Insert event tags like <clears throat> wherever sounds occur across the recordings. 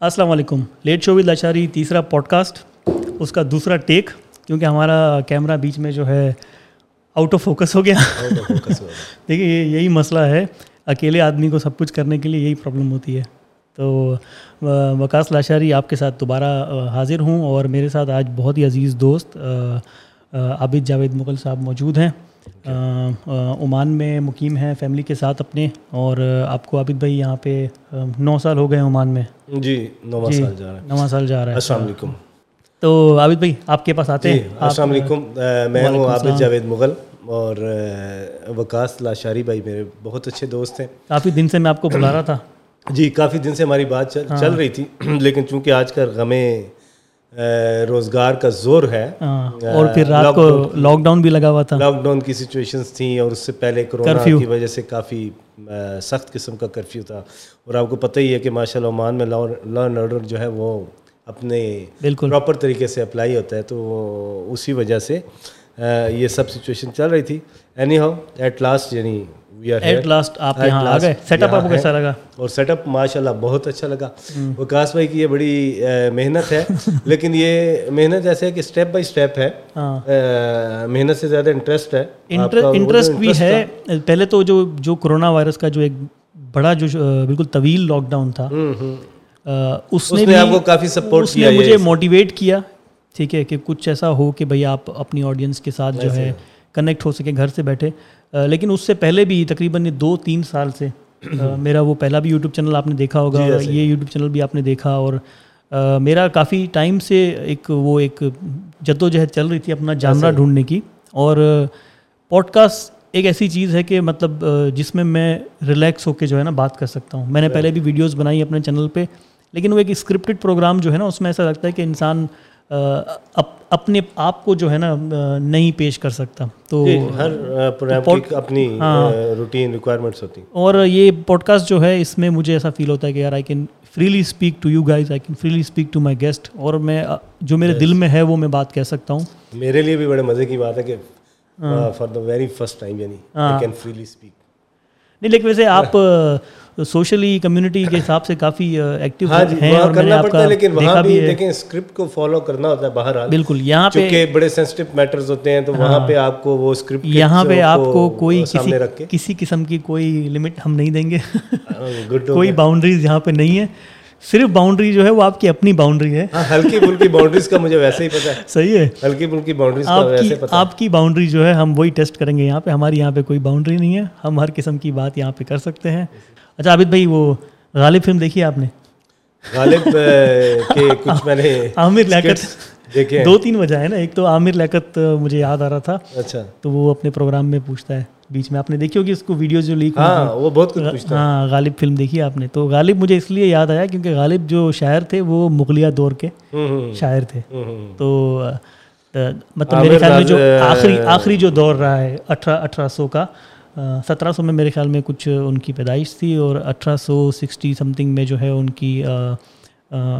السلام علیکم۔ Late show with Lashari تیسرا پوڈ کاسٹ اس کا دوسرا ٹیک کیونکہ ہمارا کیمرہ بیچ میں جو ہے آؤٹ آف فوکس ہو گیا۔ <laughs> دیکھیے یہ یہی مسئلہ ہے۔ اکیلے آدمی کو سب کچھ کرنے کے لیے یہی پرابلم ہوتی ہے۔ تو وکاس لاشاری آپ کے ساتھ دوبارہ حاضر ہوں اور میرے ساتھ آج بہت ہی عزیز دوست عابد جاوید مغل صاحب موجود ہیں۔ عمان میں مقیم ہیں فیملی کے ساتھ اپنے اور آپ کو عابد بھائی یہاں پہ نو سال ہو گئے ہیں عمان میں۔ جی نواں جی سال جا رہا ہے نواں سال جا رہا ہے السلام علیکم۔ تو عابد بھائی آپ کے پاس آتے جی ہیں؟ السلام علیکم۔ میں ہوں عابد جاوید مغل اور وکاس لاشاری بھائی میرے بہت اچھے دوست ہیں۔ کافی دن سے میں آپ کو بلا رہا تھا۔ جی کافی دن سے ہماری بات چل چل رہی تھی لیکن چونکہ آج کل غمیں روزگار کا زور ہے۔ ہاں، اور پھر رات کو لاک ڈاؤن بھی لگا ہوا تھا۔ لاک ڈاؤن کی سچویشنس تھیں اور اس سے پہلے کرونا کی وجہ سے کافی سخت قسم کا کرفیو تھا۔ اور آپ کو پتہ ہی ہے کہ ماشاء اللہ عمان میں لا اینڈ آرڈر جو ہے وہ اپنے بالکل۔ پراپر طریقے سے اپلائی ہوتا ہے۔ تو اسی وجہ سے یہ سب سچویشن چل رہی تھی۔ اینی ہاؤ ایٹ لاسٹ یعنی آر ایٹ لاسٹ آپ یہاں آ گئے سیٹ اپ آپ کو کیسا لگا اور سیٹ اپ ماشاء اللہ بہت اچھا لگا وکاس بھائی کی یہ بڑی محنت ہے لیکن یہ محنت ایسے ہے کہ اسٹیپ بائی اسٹیپ ہے محنت سے زیادہ انٹرسٹ ہے انٹرسٹ بھی ہے پہلے تو جو جو کرونا وائرس کا جو ایک بڑا جو بالکل طویل لاک ڈاؤن تھا اس نے آپ کو کافی سپورٹ نے مجھے موٹیویٹ کیا ٹھیک ہے کہ کچھ ایسا ہو کہ بھائی آپ اپنی آڈینس کے ساتھ جو ہے کنیکٹ ہو سکے گھر سے بیٹھے لیکن اس سے پہلے بھی تقریباً دو تین سال سے میرا وہ پہلا بھی یوٹیوب چینل آپ نے دیکھا ہوگا یہ یوٹیوب چینل بھی آپ نے دیکھا اور میرا کافی ٹائم سے ایک وہ ایک جد و جہد چل رہی تھی اپنا جاننا ڈھونڈنے کی اور پوڈ کاسٹ ایک ایسی چیز ہے کہ مطلب جس میں میں ریلیکس ہو کے جو ہے نا بات کر سکتا ہوں۔ میں نے پہلے بھی ویڈیوز بنائی اپنے چینل پہ لیکن وہ ایک اسکرپٹڈ پروگرام جو ہے نا اس میں ایسا لگتا ہے کہ انسان اپنے آپ کو جو ہے نا نہیں پیش کر سکتا۔ تو ہر اپنی روٹین ریکوائرمنٹس ہوتی اور یہ پوڈ کاسٹ جو ہے اس میں مجھے ایسا فیل ہوتا ہے کہ یار I can freely speak to you guys I can freely speak to my guest اور میں جو میرے دل میں ہے وہ میں بات کہہ سکتا ہوں۔ میرے لیے بھی بڑے مزے کی بات ہے کہ for the very first time یعنی آئی کین فریلی اسپیک نہیں لیکن ویسے آپ سوشلی کمیونٹی کے حساب سے کافی ایکٹیو ہیں اور میں نے آپ کا لیکن وہاں بھی دیکھیں اسکرپٹ کو فالو کرنا ہوتا ہے باہر بالکل یہاں پہ کیونکہ بڑے سینسٹیو میٹرز ہوتے ہیں تو وہاں پہ آپ کو وہ اسکرپٹ یہاں پہ آپ کو کوئی کسی کسی قسم کی کوئی لمٹ ہم نہیں دیں گے۔ کوئی باؤنڈریز یہاں پہ نہیں ہے۔ صرف باؤنڈری جو ہے وہ آپ کی اپنی باؤنڈری ہے۔ ہلکی پھلکی باؤنڈریز کا مجھے ویسے ہی پتا ہے۔ صحیح ہے۔ ہلکی پھلکی باؤنڈریز کا ویسے پتا آپ کی باؤنڈری جو ہے ہم وہی ٹیسٹ کریں گے یہاں پہ۔ ہماری یہاں پہ کوئی باؤنڈری نہیں ہے۔ ہم ہر قسم کی بات یہاں پہ کر سکتے ہیں۔ اچھا عابد بھائی وہ غالب فلم دیکھی آپ نے؟ غالب کے <laughs> کچھ میں نے عامر لیاقت دیکھے دو تین وجہ ہے نا ایک تو عامر لیاقت مجھے یاد آ رہا تھا اچھا۔ تو وہ اپنے پروگرام میں پوچھتا ہے بیچ میں آپ نے دیکھی ہوگی اس کو ویڈیوز جو لیک ہاں وہ بہت کچھ پوچھتا ہاں غالب فلم دیکھی آپ نے۔ تو غالب مجھے اس لیے یاد آیا کیونکہ غالب جو شاعر تھے وہ مغلیہ دور کے شاعر تھے۔ تو مطلب میرے خیال میں جو آخری آخری جو دور رہا ہے اٹھارہ اٹھارہ سو کا سترہ سو میں میرے خیال میں کچھ ان کی پیدائش تھی اور اٹھارہ سو سکسٹی سم تھنگ میں جو ہے ان کی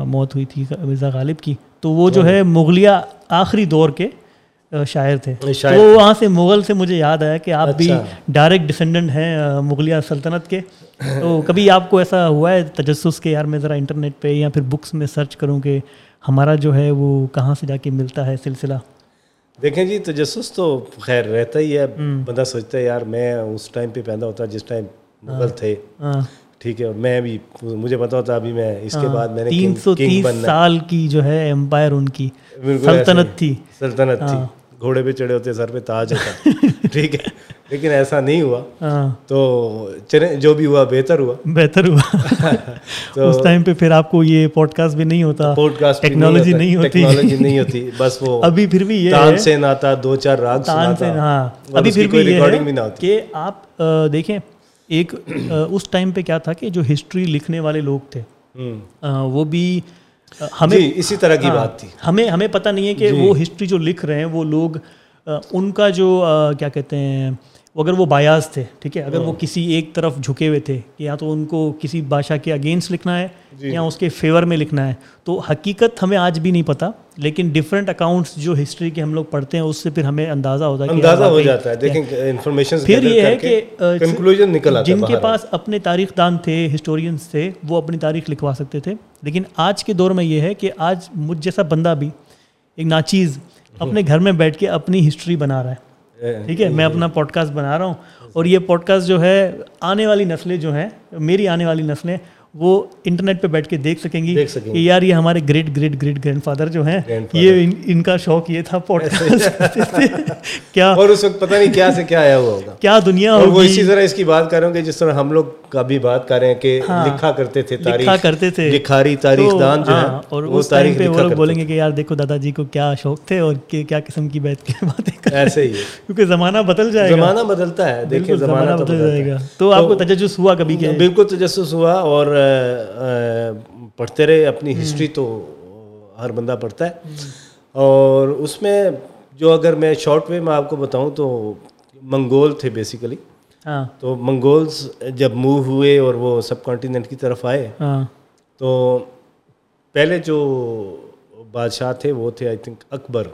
موت ہوئی تھی مرزا غالب کی۔ تو وہ جو ہے مغلیہ آخری دور کے شاعر تھے۔ تو وہاں سے مغل سے مجھے یاد آیا کہ آپ بھی ڈائریکٹ ڈسینڈنٹ ہیں مغلیہ سلطنت کے۔ تو کبھی آپ کو ایسا ہوا ہے تجسس کے یار میں ذرا انٹرنیٹ پہ یا پھر بکس میں سرچ کروں کہ ہمارا جو ہے وہ کہاں سے جا کے ملتا ہے سلسلہ؟ دیکھیں جی تجسس تو خیر رہتا ہی ہے۔ بندہ سوچتا ہے یار میں اس ٹائم پہ پیدا ہوتا جس ٹائم مغل تھے۔ ٹھیک ہے اور میں بھی مجھے پتا ہوتا ابھی میں اس کے بعد میں نے تین سو تیس سال کی جو ہے امپائر ان کی۔ سلطنت تھی۔ سلطنت تھی۔ گھوڑے پہ چڑھے ہوتے سر پہ تاج ہوتا۔ <laughs> ٹھیک ہے۔ لیکن ایسا نہیں ہوا۔ تو چلے جو بھی ہوا بہتر ہوا۔ بہتر ہوا۔ <laughs> اس ٹائم پہ پھر آپ کو یہ پوڈ کاسٹ بھی نہیں ہوتا۔ پوڈ کاسٹ ٹیکنالوجی نہیں ہوتی۔ ٹیکنالوجی نہیں ہوتی۔ بس وہ <laughs> ابھی پھر بھی یہ تان سے ناتا دو چار راگ سناتا ہاں۔ ابھی پھر بھی یہ ہے کہ آپ دیکھیں ایک اس ٹائم پہ کیا تھا کہ جو ہسٹری لکھنے والے لوگ تھے۔ وہ بھی ہمیں اسی طرح کی بات تھی۔ ہمیں ہمیں پتہ نہیں ہے کہ وہ ہسٹری جو لکھ رہے ہیں وہ لوگ ان کا جو کیا کہتے ہیں وہ اگر وہ بایاز تھے ٹھیک ہے؟ اگر وہ کسی ایک طرف جھکے ہوئے تھے کہ یا تو ان کو کسی بادشاہ کے اگینسٹ لکھنا ہے یا اس کے فیور میں لکھنا ہے۔ تو حقیقت ہمیں آج بھی نہیں پتہ لیکن ڈفرینٹ اکاؤنٹس جو ہسٹری کے ہم لوگ پڑھتے ہیں اس سے پھر ہمیں اندازہ ہوتا ہے اندازہ ہو جاتا ہے۔ دیکھیں انفارمیشن پھر یہ ہے کہ کنکلوژن نکل آتا جن کے پاس اپنے تاریخ دان تھے ہسٹورینس تھے وہ اپنی تاریخ لکھوا سکتے تھے۔ لیکن آج کے دور میں یہ ہے کہ آج مجھ جیسا بندہ بھی ایک ناچیز اپنے گھر میں بیٹھ کے اپنی ہسٹری بنا رہا ہے۔ ٹھیک ہے میں اپنا پوڈ کاسٹ بنا رہا ہوں۔ اور یہ پوڈ کاسٹ جو ہے آنے والی نسلیں جو ہیں میری آنے والی نسلیں وہ انٹرنیٹ پہ بیٹھ کے دیکھ سکیں گی کہ یار یہ ہمارے great great great grand father جو ہیں یہ ان کا شوق یہ تھا <laughs> کیا اور اس وقت پتہ نہیں کیا سے کیا آیا ہوا ہوگا۔ کیا دنیا اور وہ اسی طرح اس کی بات کر رہے ہوں گے جس طرح ہم لوگ کا بھی بات کر رہے ہیں کہ ہاں۔ لکھا کرتے تھے لکھا کرتے تھے۔ لکھاری تاریخ دان جو ہے ہاں، اور اس ٹائم پہ وہ لوگ بولیں گے کہ یار دیکھو دادا جی کو کیا شوق تھے اور کیا قسم کی بیٹھ کے باتیں ایسے ہی۔ کیونکہ زمانہ بدل جائے گا۔ زمانہ بدلتا ہے۔ دیکھیں زمانہ بدل جائے گا۔ تو آپ کو تجسس ہوا کبھی کیا بالکل تجسس ہوا اور پڑھتے رہے اپنی ہسٹری تو ہر بندہ پڑھتا ہے۔ اور اس میں جو اگر میں شارٹ وے میں آپ کو بتاؤں تو منگول تھے بیسیکلی ہاں۔ تو منگولز جب موو ہوئے اور وہ سب کانٹیننٹ کی طرف آئے ہاں۔ تو پہلے جو بادشاہ تھے وہ تھے آئی تھنک اکبر۔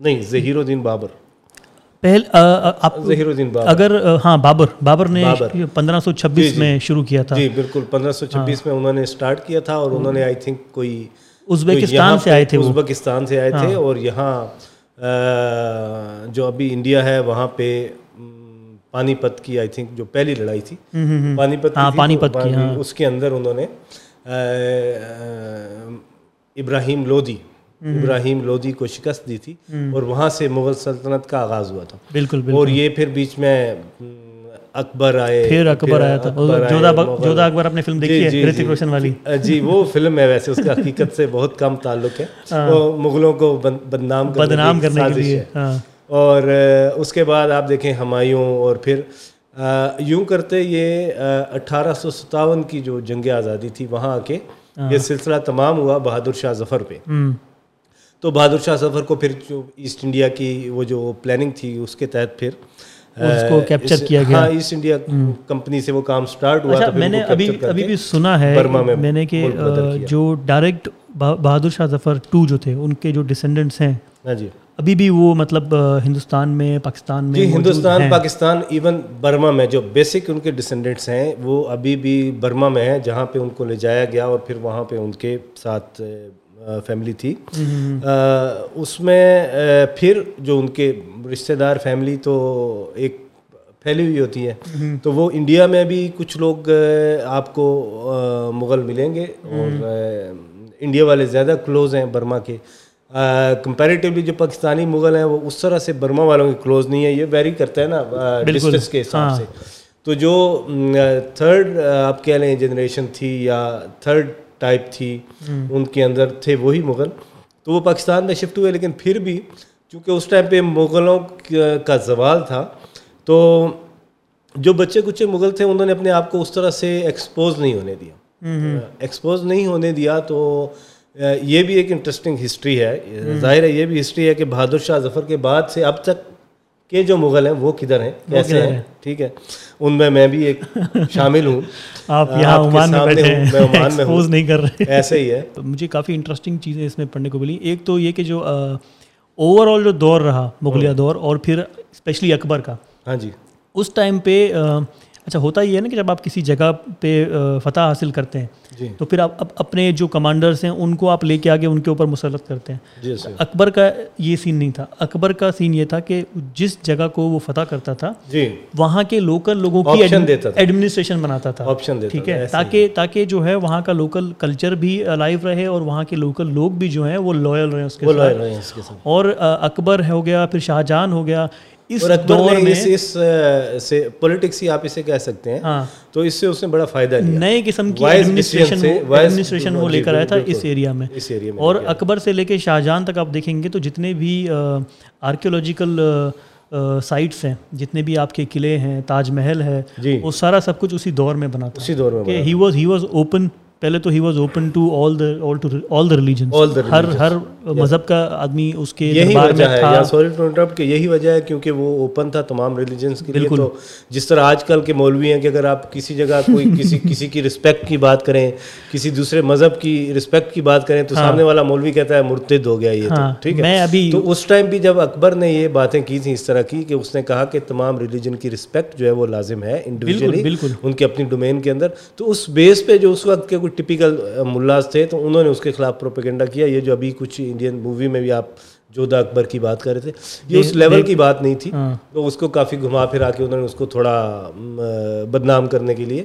نہیں ظہیر الدین بابر۔ ظہیر الدین بابر. اگر ہاں بابر. بابر نے پندرہ سو چھبیس جی، جی۔ میں شروع کیا تھا۔ جی بالکل پندرہ سو چھبیس میں انہوں نے اسٹارٹ کیا تھا اور انہوں نے آئی تھنک کوئی ازبکستان سے آئے تھے ازبکستان سے آئے تھے ہاں۔ اور یہاں جو ابھی انڈیا ہے وہاں پہ پانی پت کی آئی تھنک جو پہلی لڑائی تھی۔ پانی پت پانی پت ہاں۔ اس کے اندر انہوں نے ابراہیم لودھی ابراہیم لودھی کو شکست دی تھی اور وہاں سے مغل سلطنت کا آغاز ہوا تھا. بالکل اور یہ پھر بیچ میں اکبر آئے پھر اکبر آیا تھا. جودھا اکبر اپنے فلم دیکھی ہے رتک جی، جی، روشن والی. جی،, جی وہ فلم ہے ویسے اس کا حقیقت سے بہت کم تعلق ہے. ہاں۔ وہ مغلوں کو بدنام بدنام کرنے کے لیے ہاں۔ اور اس کے بعد آپ دیکھیں ہمایوں اور پھر یوں کرتے یہ اٹھارہ سو ستاون کی جو جنگ آزادی تھی وہاں آ کے ہاں۔ یہ سلسلہ تمام ہوا بہادر شاہ ظفر پہ. تو بہادر شاہ ظفر کو پھر جو ایسٹ انڈیا کی وہ جو پلاننگ تھی اس کے تحت پھر اس کو کیپچر کیا گیا۔ ہاں ایسٹ انڈیا کمپنی سے وہ کام سٹارٹ ہوا اچھا میں نے ابھی ابھی بھی سنا ہے میں نے کہ جو ڈائریکٹ بہادر شاہ ظفر ٹو جو تھے ان کے جو ڈسینڈنٹس ہیں ہاں جی۔ ابھی بھی وہ مطلب ہندوستان میں پاکستان میں جی ہندوستان پاکستان ایون برما میں جو بیسک ان کے ڈسینڈنٹس ہیں وہ ابھی بھی برما میں ہیں جہاں پہ ان کو لے جایا گیا اور پھر وہاں پہ ان کے ساتھ فیملی تھی۔ اس میں پھر جو ان کے رشتہ دار فیملی تو ایک پھیلی ہوئی ہوتی ہے۔ تو وہ انڈیا میں بھی کچھ لوگ آپ کو مغل ملیں گے۔ اور انڈیا والے زیادہ کلوز ہیں برما کے۔ کمپیریٹیولی جو پاکستانی مغل ہیں وہ اس طرح سے برما والوں کے کلوز نہیں ہے یہ ویری کرتا ہے نا ڈسٹنس کے حساب ہاں۔ سے۔ تو جو تھرڈ آپ کہہ لیں جنریشن تھی یا تھرڈ ٹائپ تھی ان کے اندر تھے وہی مغل تو وہ پاکستان میں شفٹ ہوئے لیکن پھر بھی چونکہ اس ٹائم پہ مغلوں کا زوال تھا تو جو بچے کچے مغل تھے انہوں نے اپنے آپ کو اس طرح سے ایکسپوز نہیں ہونے دیا ایکسپوز نہیں ہونے دیا تو یہ بھی ایک انٹرسٹنگ ہسٹری ہے ظاہر ہے یہ بھی ہسٹری ہے کہ بہادر شاہ ظفر کے بعد سے اب تک کے جو مغل ہیں وہ کدھر ہیں؟ کیسے ہیں ٹھیک ہے۔ ان میں میں بھی ایک شامل ہوں۔ <laughs> آپ یہاں عمان میں بیٹھے ہیں میں عمان میں ہوں۔ نہیں کر رہے۔ ایسے ہی ہے۔ <laughs> مجھے کافی انٹرسٹنگ چیزیں اس میں پڑھنے کو ملی۔ ایک تو یہ کہ جو اوور آل جو دور رہا مغلیہ۔ دور اور پھر اسپیشلی اکبر کا۔ ہاں جی۔ اس ائم پہ اچھا ہوتا یہ ہے نا کہ جب آپ کسی جگہ پہ فتح حاصل کرتے ہیں جی۔ تو پھر آپ اپنے جو کمانڈرس ہیں ان کو آپ لے کے آگے ان کے اوپر مسلط کرتے ہیں۔ جی اکبر کا یہ سین نہیں تھا۔ اکبر کا سین یہ تھا کہ جس جگہ کو وہ فتح کرتا تھا جی۔ وہاں کے لوکل لوگوں کی ایڈمنسٹریشن بناتا تھا۔ ٹھیک ہے؟ تاکہ تاکہ جو ہے وہاں کا لوکل کلچر بھی الائیو رہے اور وہاں کے لوکل لوگ بھی جو ہیں وہ لوئل رہے اس کے اور اکبر ہو گیا پھر شاہ جہان ہو گیا۔ اس دور میں اس سے پولیٹکس ہی آپ اسے کہہ سکتے ہیں ہاں۔ تو اس سے اس نے بڑا فائدہ لیا۔ نئے قسم کی ایڈمنسٹریشن وہ لے کر آیا تھا اس ایریا میں۔ اور اکبر سے لے کے شاہجہان تک آپ دیکھیں گے تو جتنے بھی آرکیولوجیکل سائٹس ہیں جتنے بھی آپ کے قلعے ہیں تاج محل ہے جی۔ وہ سارا سب کچھ اسی دور میں بنا تھا۔ اسی دور میں he was he was open پہلے تو he was open to all all the religion ہر ہر مذہب کا آدمی اس کے یہی وجہ ہے. یا سوری ٹو انٹرپٹ کہ یہی وجہ ہے کیونکہ وہ اوپن تھا تمام ریلیجنس کے لیے. تو جس طرح آج کل کے مولوی ہیں کہ اگر آپ کسی جگہ کوئی <laughs> کسی کسی کی رسپیکٹ کی بات کریں کسی دوسرے مذہب کی رسپیکٹ کی بات کریں تو ہاں۔ سامنے والا مولوی کہتا ہے مرتد ہو گیا یہ تو. ہاں۔ ٹھیک ہے. ابھی تو اس ٹائم بھی جب اکبر نے یہ باتیں کی تھیں اس طرح کی کہ اس نے کہا کہ تمام ریلیجن کی رسپیکٹ جو ہے وہ لازم ہے انڈیویجلی ان کے اپنی ڈومین کے اندر. تو اس بیس پہ جو اس وقت کے کوئی ٹپیکل ملاز تھے تو انہوں نے اس کے خلاف پروپیگنڈا کیا۔ یہ جو ابھی کچھ انڈین مووی میں بھی آپ جودا اکبر کی بات کر رہے تھے یہ اس لیول کی بات نہیں تھی۔ ہاں۔ تو اس کو کافی گھما پھرا کے انہوں نے اس کو تھوڑا بدنام کرنے کے لیے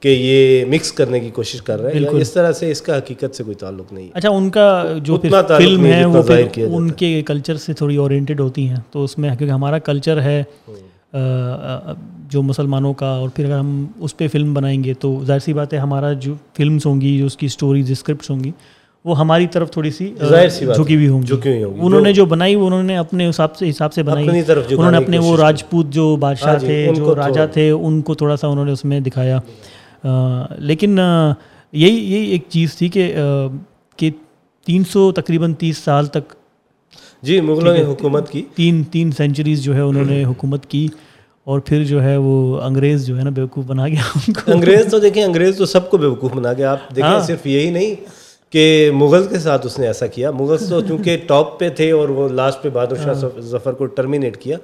کہ یہ مکس کرنے کی کوشش کر رہے ہیں۔ اس طرح سے اس کا حقیقت سے کوئی تعلق نہیں اچھا ان کا جو فلم ہے وہ ان کے کلچر سے تھوڑی اورینٹیڈ ہوتی ہیں۔ تو اس میں کیونکہ ہمارا کلچر ہے۔ جو مسلمانوں کا اور پھر اگر ہم اس پہ فلم بنائیں گے تو ظاہر سی بات ہے ہمارا جو فلمس ہوں گی جو اس کی اسٹوریز اسکرپٹس ہوں گی وہ ہماری طرف تھوڑی سی جھکی ہوئی ہوں گی۔ انہوں نے جو بنائی وہ انہوں نے اپنے حساب سے حساب سے بنائی۔ انہوں نے اپنے وہ راجپوت جو بادشاہ ہاں جی، تھے جو راجا تھے ان کو تھوڑا سا انہوں نے اس میں دکھایا۔ لیکن یہی یہی ایک چیز تھی کہ کہ تین سو تقریباً تیس سال تک جی مغلوں نے حکومت کی۔ تین تین سینچریز جو ہے انہوں نے حکومت کی اور پھر جو ہے وہ انگریز جو ہے نا بیوقوف بنا گیا انگریز تو دیکھیں انگریز تو سب کو بیوقوف بنا گیا۔ آپ دیکھیں ہاں۔ صرف یہی نہیں کہ مغل کے ساتھ اس نے ایسا کیا۔ مغل تو چونکہ ٹاپ پہ تھے اور وہ لاسٹ پہ بہادر شاہ ہاں۔ ظفر کو ٹرمینیٹ کیا۔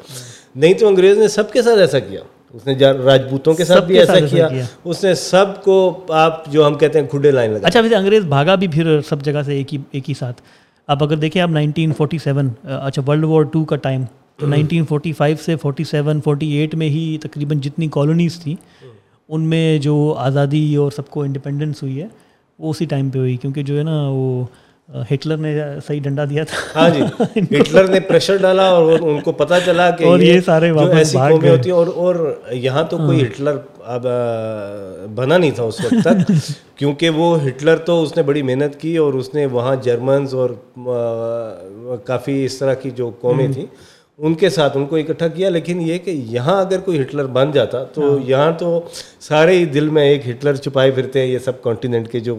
نہیں تو انگریز نے سب کے ساتھ ایسا کیا۔ اس نے راجپوتوں کے ساتھ بھی ایسا کیا۔ اس نے سب کو آپ جو ہم کہتے ہیں کھڈے لائن لگا اچھا ویسے انگریز بھاگا بھی پھر سب جگہ سے ایک ہی ایک ہی ساتھ۔ آپ اگر دیکھیں آپ نائنٹین فورٹی سیون اچھا ورلڈ وار ٹو کا ٹائم تو نائنٹین فورٹی فائیو سے فورٹی سیون فورٹی ایٹ میں ہی تقریباً جتنی کالونیز تھیں ان میں جو آزادی اور سب کو انڈیپینڈنس ہوئی ہے وہ اسی ٹائم پہ ہوئی کیونکہ جو ہے نا وہ ہٹلر نے صحیح ڈنڈا دیا تھا۔ ہاں جی ہٹلر نے پریشر ڈالا اور ان کو پتہ چلا کہ اور یہ سارے ایسی قومیں ہوتی ہیں اور اور یہاں تو کوئی ہٹلر اب بنا نہیں تھا اس وقت تک۔ <laughs> کیونکہ وہ ہٹلر تو اس نے بڑی محنت کی اور اس نے وہاں جرمنز اور کافی اس طرح کی جو قومیں تھیں ان کے ساتھ ان کو اکٹھا کیا لیکن یہ کہ یہاں اگر کوئی ہٹلر بن جاتا تو ہاں۔ یہاں تو سارے ہی دل میں ایک ہٹلر چھپائے پھرتے ہیں یہ سب کانٹیننٹ کے جو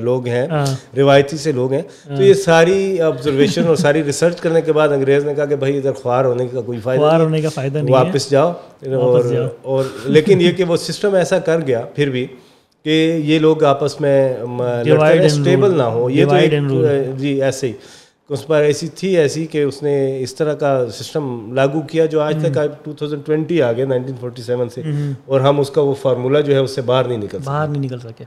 لوگ ہیں ہاں۔ روایتی سے لوگ ہیں۔ تو ہاں۔ یہ ساری آبزرویشن اور ساری ریسرچ کرنے کے بعد انگریز نے کہا کہ بھائی ادھر خوار ہونے کا کوئی فائدہ ہونے کا فائدہ نہیں واپس جاؤ۔ اور اور لیکن یہ کہ وہ سسٹم ایسا کر گیا پھر بھی کہ یہ لوگ آپس میں اسٹیبل نہ ہو۔ یہ تو جی ایسے ہی۔ اس پر ایسی تھی ایسی کہ اس نے اس طرح کا سسٹم لاگو کیا جو آج تک ٹو تھاؤزینڈ ٹوینٹی آ گیا نائنٹین فورٹی سیون سے۔ اور ہم اس کا وہ فارمولا جو ہے اس سے باہر نہیں نکل باہر نہیں نکل سکے۔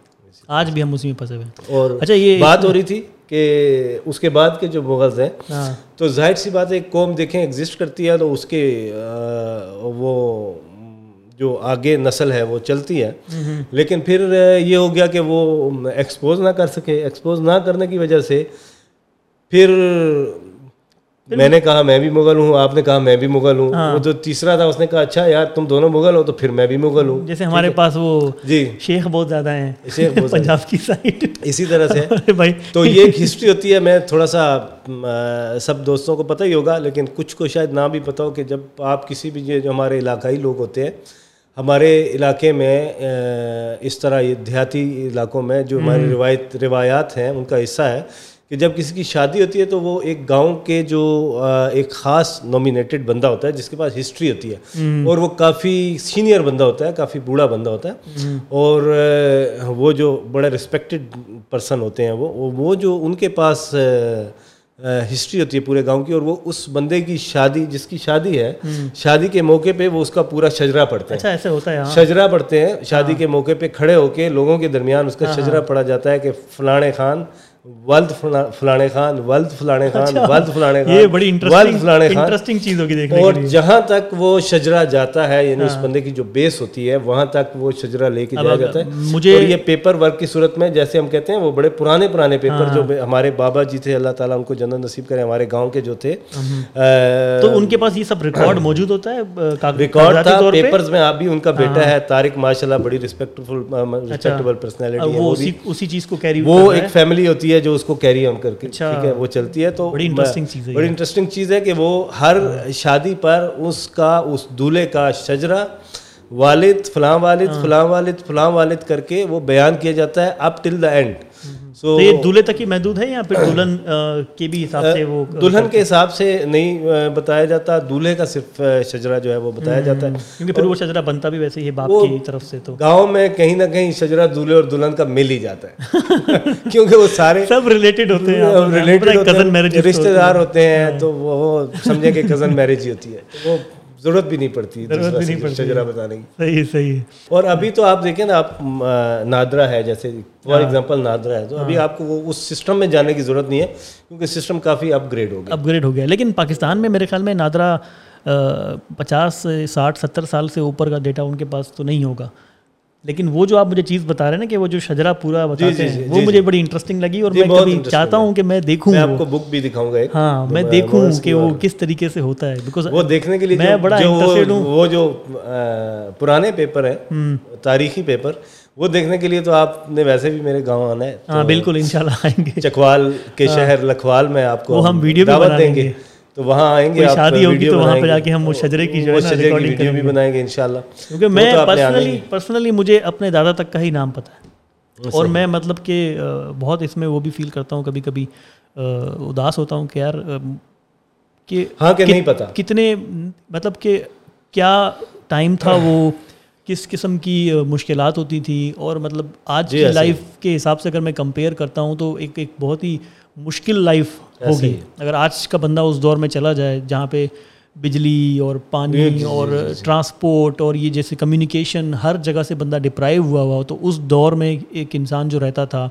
آج بھی ہم اسی میں پھنسے ہوئے اور اچھا یہ بات ہو رہی تھی کہ اس کے بعد کے جو مغز ہیں ہاں۔ تو ظاہر سی بات ہے قوم دیکھیں ایگزسٹ کرتی ہے تو اس کے وہ جو آگے نسل ہے وہ چلتی ہے۔ لیکن پھر یہ ہو گیا کہ وہ ایکسپوز نہ کر سکے۔ ایکسپوز نہ کرنے کی وجہ سے پھر میں نے کہا میں بھی مغل ہوں آپ نے کہا میں بھی مغل ہوں۔ ہاں۔ وہ جو تیسرا تھا اس نے کہا اچھا یار تم دونوں مغل ہو تو پھر میں بھی مغل ہوں۔ جیسے ہمارے پاس وہ جی۔ شیخ بہت زیادہ ہیں۔ شیخ بہت پنجاب کی سائڈ اسی طرح سے۔ <laughs> بھائی۔ تو یہ ایک ہسٹری ہوتی ہے میں تھوڑا سا سب دوستوں کو پتہ ہی ہوگا لیکن کچھ کو شاید نہ بھی پتہ ہو کہ جب آپ کسی بھی جو ہمارے علاقائی لوگ ہوتے ہیں ہمارے علاقے میں اس طرح یہ دیہاتی علاقوں میں جو ہماری روایت روایات ہیں ان کا حصہ ہے۔ کہ جب کسی کی شادی ہوتی ہے تو وہ ایک گاؤں کے جو ایک خاص نومینیٹڈ بندہ ہوتا ہے جس کے پاس ہسٹری ہوتی ہے اور وہ کافی سینئر بندہ ہوتا ہے کافی بوڑھا بندہ ہوتا ہے۔ اور وہ جو بڑے رسپیکٹڈ پرسن ہوتے ہیں وہ وہ جو ان کے پاس ہسٹری ہوتی ہے پورے گاؤں کی اور وہ اس بندے کی شادی جس کی شادی ہے شادی کے موقع پہ وہ اس کا پورا شجرا پڑھتے ہیں۔ اچھا ایسے ہوتا ہے ہاں۔ شجرا پڑھتے ہیں شادی ہاں۔ کے موقع پہ کھڑے ہو کے لوگوں کے درمیان اس کا ہاں، شجرا پڑھا جاتا ہے کہ فلانے خان ولد فلانے خان ولد فلانے خان اچھا، ولد فلانے خان یہ بڑی ولد فلانے خان۔ انٹرسٹنگ چیز ہوگی دیکھنے اور جہاں تک وہ شجرا جاتا ہے یعنی اس ہاں۔ بندے کی جو بیس ہوتی ہے وہاں تک وہ شجرا لے کے جایا جاتا ہے۔ مجھے اور یہ پیپر ورک کی صورت میں جیسے ہم کہتے ہیں وہ بڑے پرانے پرانے پیپر جو ہاں۔ ہمارے بابا جی تھے اللہ تعالیٰ ان کو جنت نصیب کرے ہمارے گاؤں کے جو تھے۔ تو ان کے پاس یہ سب ریکارڈ موجود ہوتا ہے ریکارڈ تھا پیپرز میں آپ بھی ان کا بیٹا ہاں۔ ہے طارق ماشاء اللہ بڑی ریسپیکٹفل ریسپیکٹیبل پرسنالٹی ہے اسی چیز کو کیری وہ ایک فیملی ہوتی ہے جو اس کو کیری کر کے۔ ٹھیک ہے وہ چلتی ہے تو بڑی انٹرسٹنگ چیز ہے بڑی انٹرسٹنگ چیز ہے کہ وہ ہر شادی پر اس کا اس دولہے کا شجرا والد فلاں والد فلاں والد فلاں والد کر کے وہ بیان کیا جاتا ہے اپ ٹل دا اینڈ سو یہ دولہے تک ہی محدود ہے یا پھر دلہن کے بھی حساب سے وہ <coughs> دلہن کے حساب سے نہیں بتایا جاتا۔ دولہے کا صرف شجرا جو ہے وہ بتایا جاتا ہے۔ کیونکہ پھر وہ شجرا بنتا بھی ویسے ہی باپ کی طرف سے تو۔ گاؤں میں کہیں نہ کہیں شجرا دولہے اور دلہن کا مل ہی جاتا ہے۔ <laughs> کیونکہ وہ سارے <laughs> سب ریلیٹڈ ہوتے ہیں ریلیٹڈ رشتے دار ہوتے ہیں تو وہ سمجھے کہ کزن میرج ہی ہوتی ہے۔ وہ ضرورت بھی نہیں پڑتی شجرا بتانے کی۔ صحیح صحیح۔ اور ابھی تو آپ دیکھیں نا آپ نادرا ہے جیسے فار ایگزامپل نادرا ہے تو ابھی آپ کو اس سسٹم میں جانے کی ضرورت نہیں ہے کیونکہ سسٹم کافی اپ گریڈ ہو گیا۔ اپ گریڈ ہو گیا۔ لیکن پاکستان میں میرے خیال میں نادرا پچاس ساٹھ ستر سال سے اوپر کا ڈیٹا ان کے پاس تو نہیں ہوگا۔ لیکن وہ جو آپ مجھے چیز بتا رہے ہیں نا کہ وہ جو شجرا پورا بتاتے جی، جی، ہیں جی، وہ مجھے بڑی انٹرسٹنگ لگی اور میں کبھی چاہتا ہوں کہ میں دیکھوں میں آپ کو بک بھی دکھاؤں گا ہاں میں دیکھوں کہ وہ کس طریقے سے ہوتا ہے بیکاز وہ دیکھنے کے لیے میں بڑا انٹرسٹڈ ہوں۔ وہ جو پرانے پیپر ہیں تاریخی پیپر وہ دیکھنے کے لیے تو آپ نے ویسے بھی میرے گاؤں آنا ہے۔ ہاں بالکل انشاءاللہ آئیں گے۔ چکوال کے ہاں۔ شہر لکھوال میں آپ کو ہم ویڈیو بھی دیں گے۔ تو وہاں آئیں گے شادی ہوگی تو وہاں پہ جا کے ہم وہ شجرے کی جو ہے ویڈیو بھی بنائیں گے انشاءاللہ۔ کیونکہ میں پرسنلی پرسنلی مجھے اپنے دادا تک کا ہی نام پتہ ہے۔ اور میں مطلب کہ بہت اس میں وہ بھی فیل کرتا ہوں کبھی کبھی۔ اداس ہوتا ہوں کہ یار کہ ہاں کہ نہیں پتہ۔ کتنے مطلب کہ کیا ٹائم تھا وہ کس قسم کی مشکلات ہوتی تھی۔ اور مطلب آج جی، کی لائف کے حساب سے اگر میں کمپیئر کرتا ہوں تو ایک ایک بہت ہی مشکل لائف ہوگی۔ اگر آج کا بندہ اس دور میں چلا جائے جہاں پہ بجلی اور پانی جی، جی، اور ٹرانسپورٹ اور یہ جیسے کمیونیکیشن ہر جگہ سے بندہ ڈپرائیو ہوا ہوا تو اس دور میں ایک انسان جو رہتا تھا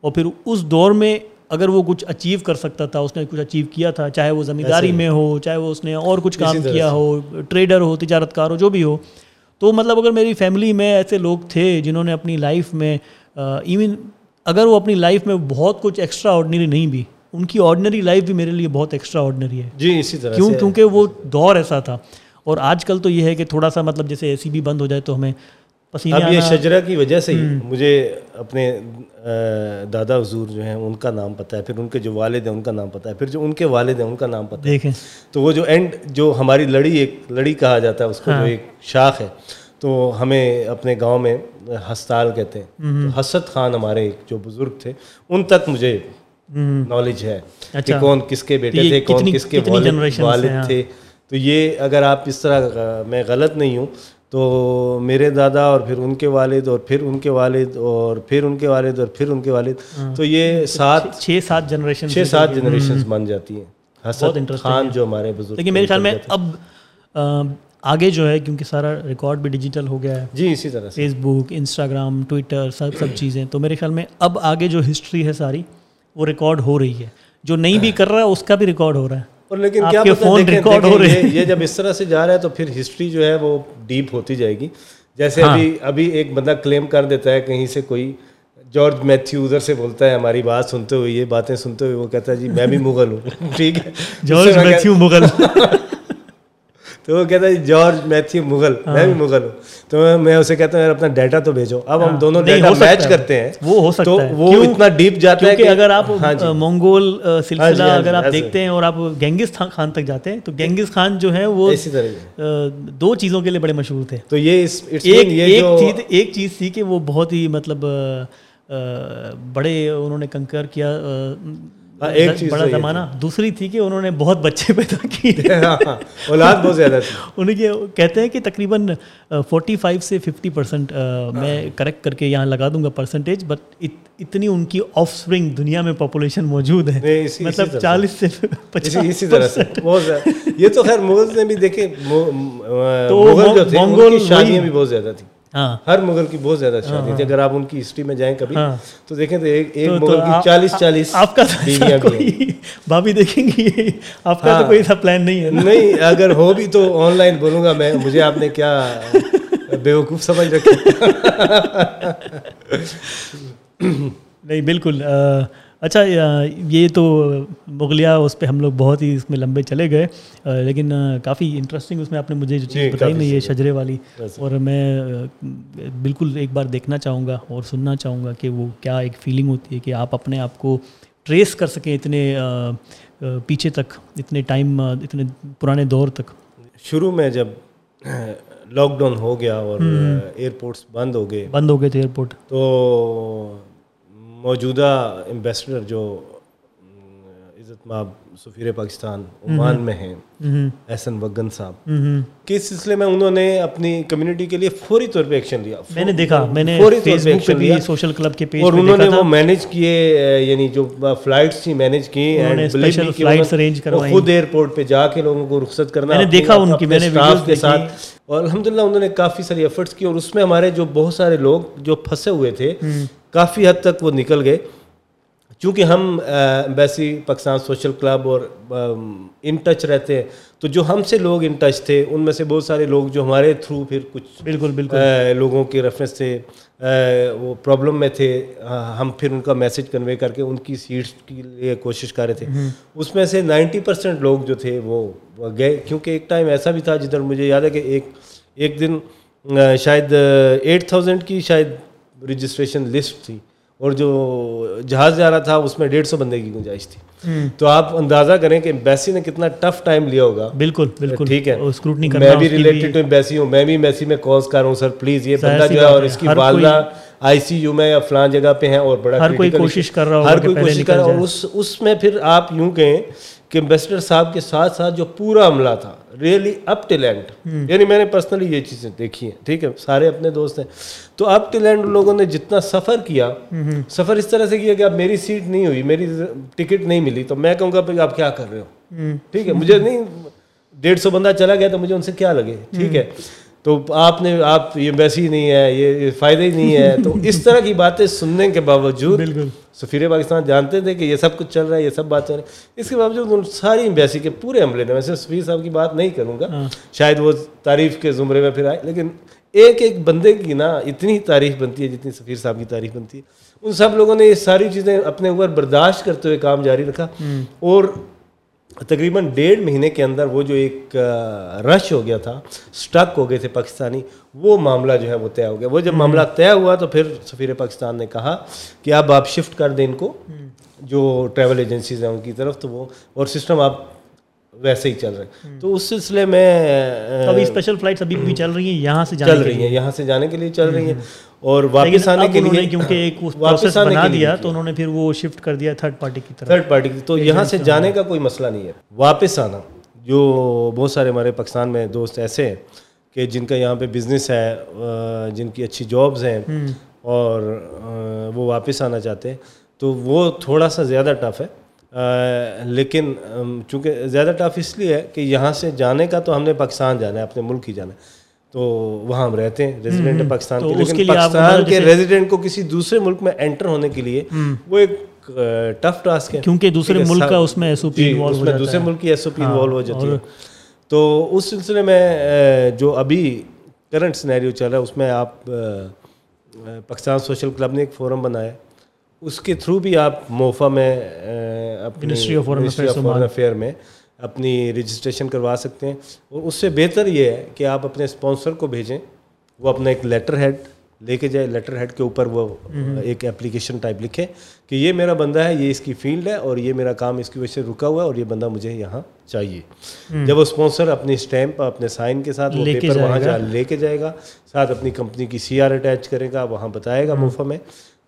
اور پھر اس دور میں اگر وہ کچھ اچیو کر سکتا تھا اس نے کچھ اچیو کیا تھا چاہے وہ زمینداری میں ہو چاہے وہ اس نے اور کچھ کام کیا ہو ٹریڈر ہو تجارت کار ہو جو بھی ہو تو مطلب اگر میری فیملی میں ایسے لوگ تھے جنہوں نے اپنی لائف میں ایون اگر وہ اپنی لائف میں بہت کچھ ایکسٹرا آرڈنری نہیں بھی ان کی آرڈنری لائف بھی میرے لیے بہت ایکسٹرا آرڈنری ہے۔ جی اسی طرح کیوں؟ کیونکہ وہ دور ایسا تھا۔ اور آج کل تو یہ ہے کہ تھوڑا سا مطلب جیسے اے سی بھی بند ہو جائے تو ہمیں پسینے اب یہ شجرا کی وجہ سے ہی مجھے اپنے دادا حضور جو ہیں ان کا نام پتہ ہے۔ پھر ان کے جو والد ہیں ان کا نام پتہ ہے۔ پھر جو ان کے والد ہیں ان کا نام پتہ ہے۔ تو وہ جو اینڈ جو ہماری لڑی ایک لڑی کہا جاتا ہے اس کو جو ہاں۔ ایک شاخ ہے۔ تو ہمیں اپنے گاؤں میں ہستال کہتے ہیں۔ حسد خان ہمارے ایک جو بزرگ تھے ان تک مجھے نالج ہے کہ اچھا۔ کون کس کے بیٹے تھے کون کس کے والد۔ تھے۔ تو یہ اگر آپ اس طرح میں غلط نہیں ہوں تو میرے دادا اور پھر ان کے والد اور پھر ان کے والد اور پھر ان کے والد اور پھر ان کے والد۔ ہاں۔ تو یہ سات چھ سات جنریشن چھ سات جنریشن بن جاتی ہیں۔ حسد خان جو ہمارے بزرگ لیکن میرے خیال میں اب آگے جو ہے کیونکہ سارا ریکارڈ بھی ڈیجیٹل ہو گیا ہے۔ جی اسی طرح فیس بک انسٹاگرام ٹویٹر سب سب چیزیں۔ تو میرے خیال میں اب آگے جو ہسٹری ہے ساری وہ ریکارڈ ہو رہی ہے۔ جو نہیں بھی کر رہا ہے اس کا بھی ریکارڈ ہو رہا ہے۔ اور لیکن کیا فون ریکارڈ ہو رہے ہیں۔ یہ جب اس طرح سے جا رہا ہے تو پھر ہسٹری جو ہے وہ ڈیپ ہوتی جائے گی۔ جیسے ہاں۔ ابھی ابھی ایک بندہ کلیم کر دیتا ہے کہیں سے کوئی جارج میتھیو ادھر سے بولتا ہے ہماری بات سنتے ہوئے یہ باتیں سنتے ہوئے وہ کہتا ہے جی میں بھی مغل ہوں۔ <laughs> ٹھیک ہے۔ George Matthew Mughal. <laughs> تو وہ کہتا ہے جارج میتھیو مغل میں بھی مغل ہوں۔ تو میں اسے کہتا ہوں یار اپنا ڈیٹا تو بھیجو۔ اب ہم ہاں۔ دونوں ڈیٹا میچ کرتے ہیں وہ ہو سکتا ہے۔ وہ اتنا ڈیپ جاتا ہے کہ اگر آپ ہاں جی۔ منگول سلسلہ ہاں جی، ہاں جی، اگر آپ دیکھتے ہیں اور آپ گینگز خان تک جاتے ہیں تو گینگز خان جو ہے وہ اسی طرح دو چیزوں کے لیے بڑے مشہور تھے۔ تو یہ ایک چیز تھی کہ وہ بہت ہی مطلب بڑے انہوں نے کنکر کیا ہاں، ایک چیز بڑا زمانہ۔ دوسری تھی کہ انہوں نے بہت بچے پیدا کیے۔ <laughs> ہاں، ہاں، اولاد بہت زیادہ تھی۔ <laughs> انہیں یہ کہتے ہیں کہ تقریباً فورٹی فائیو سے ففٹی پرسینٹ میں کریکٹ کر کے یہاں لگا دوں گا پرسنٹیج بٹ اتنی ان کی آف اسپرنگ دنیا میں پاپولیشن موجود ہے۔ مطلب چالیس سے اسی طرح سے۔ یہ تو خیر مغل نے بھی دیکھے <laughs> شادیاں بھی بہت زیادہ تھیں۔ ہاں۔ ہر مغل کی بہت زیادہ شادی تھی۔ اگر آپ ان کی ہسٹری میں جائیں کبھی ہاں۔ تو دیکھیں تو ایک مغل کی چالیس چالیس آپ کا بھابھی دیکھیں گی؟ آپ کا تو ہاں۔ کوئی ایسا پلان نہیں ہے۔ نہیں اگر ہو بھی تو آن لائن بولوں گا میں مجھے آپ نے کیا بیوقوف سمجھ رکھا؟ نہیں بالکل اچھا یہ تو مغلیہ اس پہ ہم لوگ بہت ہی اس میں لمبے چلے گئے لیکن کافی انٹرسٹنگ اس میں آپ نے مجھے جو چیز بتائی نا یہ شجرے والی اور میں بالکل ایک بار دیکھنا چاہوں گا اور سننا چاہوں گا کہ وہ کیا ایک فیلنگ ہوتی ہے کہ آپ اپنے آپ کو ٹریس کر سکیں اتنے پیچھے تک اتنے ٹائم اتنے پرانے دور تک۔ شروع میں جب لاک ڈاؤن ہو گیا اور ایئرپورٹس بند ہو گئے۔ بند ہو گئے تھے ایئرپورٹ تو موجودہ امبیسڈر جو عزت ماب سفیر پاکستان عمان میں ہیں احسن وگن صاحب۔ کے سلسلے میں انہوں نے اپنی کمیونٹی کے لیے فوری طور پہ ایکشن لیا؟ میں نے دیکھا میں نے فوری طور پہ ایکشن لیا۔ سوشل کلب کے پیج اور انہوں نے وہ مینج کیے یعنی جو فلائٹس تھی مینج کی انہوں- arrange وہ کروائیں۔ خود ایئرپورٹ پہ جا کے لوگوں کو رخصت کرنا میں نے دیکھا ان کی، میں نے staff کے ساتھ۔ اور الحمدللہ انہوں نے کافی ساری ایفرٹس کی اور اس میں ہمارے جو بہت سارے لوگ جو پھنسے ہوئے تھے کافی حد تک وہ نکل گئے۔ چونکہ ہم ایمبیسی پاکستان سوشل کلب اور ان ٹچ رہتے ہیں تو جو ہم سے لوگ ان ٹچ تھے ان میں سے بہت سارے لوگ جو ہمارے تھرو پھر کچھ بالکل بالکل۔ لوگوں کے ریفرنس سے وہ پرابلم میں تھے ہم پھر ان کا میسج کنوے کر کے ان کی سیٹس کے لیے کوشش کر رہے تھے۔ اس میں سے نائنٹی پرسینٹ لوگ جو تھے وہ گئے کیونکہ ایک ٹائم ایسا بھی تھا جدھر مجھے یاد ہے کہ ایک ایک دن شاید ایٹ تھاؤزینڈ کی شاید رجسٹریشن لسٹ تھی۔ اور جو جہاز جا رہا تھا اس میں ڈیڑھ سو بندے کی گنجائش تھی۔ تو آپ اندازہ کریں کہ ایمبیسی نے کتنا ٹف ٹائم لیا ہوگا۔ بالکل بالکل۔ ٹھیک ہے۔ میں بھی ریلیٹڈ ٹو ہوں میں بھی ایمبیسی میں کالز کر رہا ہوں سر پلیز یہ بندہ جو ہے اور اس کی والدہ آئی سی یو میں یا فلان جگہ پہ ہیں اور بڑا ہر کوئی کوشش کر رہا ہر کوئی کوشش کر رہا۔ اور اس اس میں پھر آپ یوں کہیں کہ امبیسڈر صاحب کے ساتھ ساتھ جو پورا عملہ تھا ریئلی اپ ٹل اینڈ یعنی میں نے پرسنلی یہ چیزیں دیکھی ہیں ٹھیک ہے؟ سارے اپنے دوست ہیں۔ تو اپ ٹل اینڈ لوگوں نے جتنا سفر کیا سفر اس طرح سے کیا کہ اب میری سیٹ نہیں ہوئی میری ٹکٹ نہیں ملی تو میں کہوں گا پھر آپ کیا کر رہے ہو؟ ٹھیک ہے؟ مجھے نہیں ڈیڑھ سو بندہ چلا گیا تو مجھے ان سے کیا لگے؟ ٹھیک ہے؟ تو آپ نے آپ یہ ویسی نہیں ہے یہ فائدہ ہی نہیں ہے۔ تو اس طرح کی باتیں سننے کے باوجود بالکل۔ سفیر پاکستان جانتے تھے کہ یہ سب کچھ چل رہا ہے یہ سب بات چل رہی ہے۔ اس کے باوجود ان ساری ایمبیسی کے پورے عملے نے ویسے سفیر صاحب کی بات نہیں کروں گا شاید وہ تعریف کے زمرے میں پھر آئے لیکن ایک ایک بندے کی نا اتنی تعریف بنتی ہے جتنی سفیر صاحب کی تعریف بنتی ہے۔ ان سب لوگوں نے یہ ساری چیزیں اپنے اوپر برداشت کرتے ہوئے کام جاری رکھا۔ اور تقریباً ڈیڑھ مہینے کے اندر وہ جو ایک رش ہو گیا تھا سٹک ہو گئے تھے پاکستانی وہ معاملہ جو ہے وہ طے ہو گیا۔ وہ جب معاملہ طے ہوا تو پھر سفیر پاکستان نے کہا کہ اب آپ شفٹ کر دیں ان کو۔ جو ٹریول ایجنسیز ہیں ان کی طرف تو وہ اور سسٹم آپ ویسے ہی چل رہے ہیں تو اس سلسلے میں ابھی اسپیشل فلائٹس ابھی بھی چل رہی ہیں یہاں سے چل رہی ہیں یہاں سے جانے کے لیے چل رہی ہیں۔ اور واپس آنے کے لیے کیونکہ ایک <coughs> واپس پروسیس بنا دیا تو انہوں نے پھر وہ شفٹ کر دیا تھرڈ پارٹی کی طرف۔ تھرڈ پارٹی کی۔ تو یہاں سے جانے کا کوئی مسئلہ نہیں ہے۔ واپس آنا۔ جو بہت سارے ہمارے پاکستان میں دوست ایسے ہیں کہ جن کا یہاں پہ بزنس ہے جن کی اچھی جابز ہیں اور وہ واپس آنا چاہتے ہیں۔ تو وہ تھوڑا سا زیادہ ٹف ہے۔ لیکن چونکہ زیادہ ٹف اس لیے ہے کہ یہاں سے جانے کا تو ہم نے پاکستان جانا ہے اپنے ملک ہی جانا ہے۔ تو وہاں ہم رہتے ہیں ریزیڈنٹ ہے پاکستان کے لیکن پاکستان کے ریزیڈنٹ کو کسی دوسرے ملک میں انٹر ہونے کے لیے وہ ایک ٹف ٹاسک ہے۔ کیونکہ دوسرے ملک کا اس میں ایس او پی اس میں دوسرے ملک کی ایس او پی انوالو ہو جاتی ہے۔ تو اس سلسلے میں جو ابھی کرنٹ سنیریو چل رہا ہے اس میں آپ پاکستان سوشل کلب نے ایک فورم بنایا اس کے تھرو بھی آپ موفا میں اپنی منسٹری آف فورن افیئر میں اپنی رجسٹریشن کروا سکتے ہیں۔ اور اس سے بہتر یہ ہے کہ آپ اپنے اسپانسر کو بھیجیں۔ وہ اپنا ایک لیٹر ہیڈ لے کے جائے۔ لیٹر ہیڈ کے اوپر وہ ایک اپلیکیشن ٹائپ لکھے کہ یہ میرا بندہ ہے یہ اس کی فیلڈ ہے اور یہ میرا کام اس کی وجہ سے رکا ہوا ہے اور یہ بندہ مجھے یہاں چاہیے۔ جب وہ اسپانسر اپنی اسٹیمپ اپنے سائن کے ساتھ وہ پیپر وہاں جا لے کے جائے گا۔ ساتھ اپنی کمپنی کی سی آر اٹیچ کرے گا وہاں بتائے گا موفا میں۔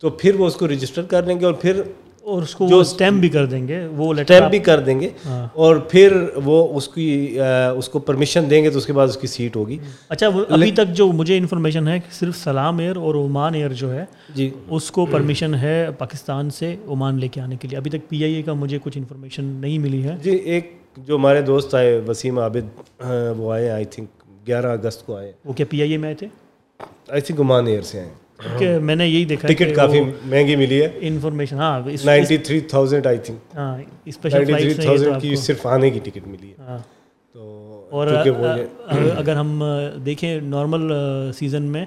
تو پھر وہ اس کو رجسٹر کر لیں گے اور پھر اور اس کو وہ اسٹیمپ بھی کر دیں گے وہ اسٹیمپ بھی کر دیں گے۔ اور پھر وہ اس کی اس کو پرمیشن دیں گے تو اس کے بعد اس کی سیٹ ہوگی۔ اچھا ابھی تک جو مجھے انفارمیشن ہے کہ صرف سلام ایئر اور عمان ایئر جو ہے جی۔ اس کو پرمیشن ہے پاکستان سے عمان لے کے آنے کے لیے۔ ابھی تک پی آئی اے کا مجھے کچھ انفارمیشن نہیں ملی ہے۔ جی ایک جو ہمارے دوست آئے وسیم عابد وہ آئے آئی تھنک گیارہ اگست کو آئے۔ وہ کیا پی آئی اے میں آئے تھے؟ آئی تھنک عمان ایئر سے آئے۔ کہ میں نے یہی دیکھا ٹکٹ کافی مہنگی ملی ہے۔ انفارمیشن ہاں ninety three thousand I think. ہاں اسپیشل تھری تھاؤزینڈ کی صرف آنے کی ٹکٹ ملی ہے۔ ہاں۔ تو اور اگر ہم دیکھیں نارمل سیزن میں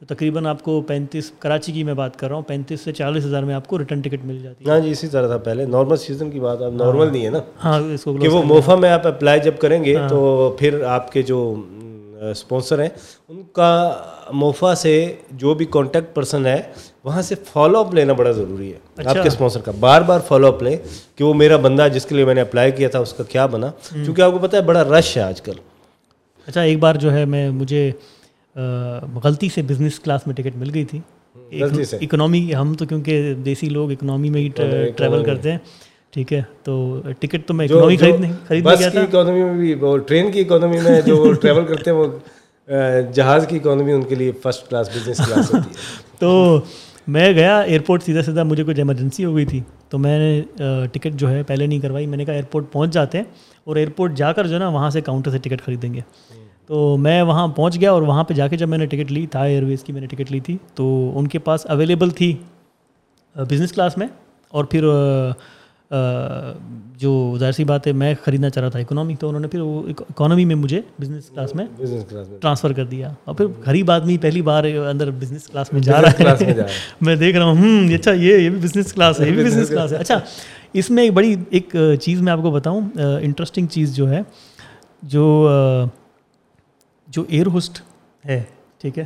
تو تقریباً آپ کو پینتیس کراچی کی میں بات کر رہا ہوں پینتیس سے چالیس ہزار میں آپ کو ریٹرن ٹکٹ مل جاتی ہے۔ ہاں جی اسی طرح تھا پہلے۔ نارمل سیزن کی بات اب نارمل نہیں ہے نا۔ ہاں اس کو کہ وہ موفا میں آپ اپلائی جب کریں گے تو پھر آپ کے جو اسپانسر ہیں ان کا موفا سے جو بھی کانٹیکٹ پرسن ہے وہاں سے فالو اپ لینا بڑا ضروری ہے۔ آپ کے اسپانسر کا؟ بار بار فالو اپ لیں کہ وہ میرا بندہ جس کے لیے میں نے اپلائی کیا تھا اس کا کیا بنا۔ کیونکہ آپ کو پتہ ہے بڑا رش ہے آج کل۔ اچھا ایک بار جو ہے میں مجھے غلطی سے بزنس کلاس میں ٹکٹ مل گئی تھی۔ اکنامی ہم تو کیونکہ دیسی لوگ اکنامی میں ہی ٹریول کرتے ہیں۔ ٹھیک ہے تو ٹکٹ تو میں اکنامی خرید خرید گیا تھا۔ اکانومی میں بھی ٹرین کی اکانومی میں جو ٹریول کرتے ہیں وہ جہاز کی اکانومی ان کے لیے فرسٹ کلاس بزنس کلاس ہوتی ہے۔ <laughs> تو میں گیا ایئرپورٹ سیدھا سیدھا، مجھے کچھ ایمرجنسی ہو گئی تھی۔ تو میں نے ٹکٹ جو ہے پہلے نہیں کروائی۔ میں نے کہا ایئرپورٹ پہنچ جاتے ہیں اور ایئرپورٹ جا کر جو ہے نا، وہاں سے کاؤنٹر سے ٹکٹ خریدیں گے۔ تو میں وہاں پہنچ گیا اور وہاں پہ جا کے جب میں نے ٹکٹ لی تھا ایئر ویز کی میں نے ٹکٹ لی تھی۔ تو ان کے پاس اویلیبل تھی بزنس کلاس میں اور پھر جو ظاہر سی بات ہے میں خریدنا چاہ رہا تھا اکنامی تو انہوں نے پھر وہ اکانومی میں مجھے بزنس کلاس میں ٹرانسفر کر دیا۔ اور پھر غریب آدمی پہلی بار اندر بزنس کلاس میں جا رہا ہے۔ <laughs> میں دیکھ رہا ہوں ہوں اچھا یہ یہ بھی بزنس کلاس ہے یہ بھی بزنس کلاس ہے۔ اچھا اس میں ایک بڑی ایک چیز میں آپ کو بتاؤں انٹرسٹنگ چیز جو ہے جو جو ایئر ہوسٹ ہے ٹھیک ہے؟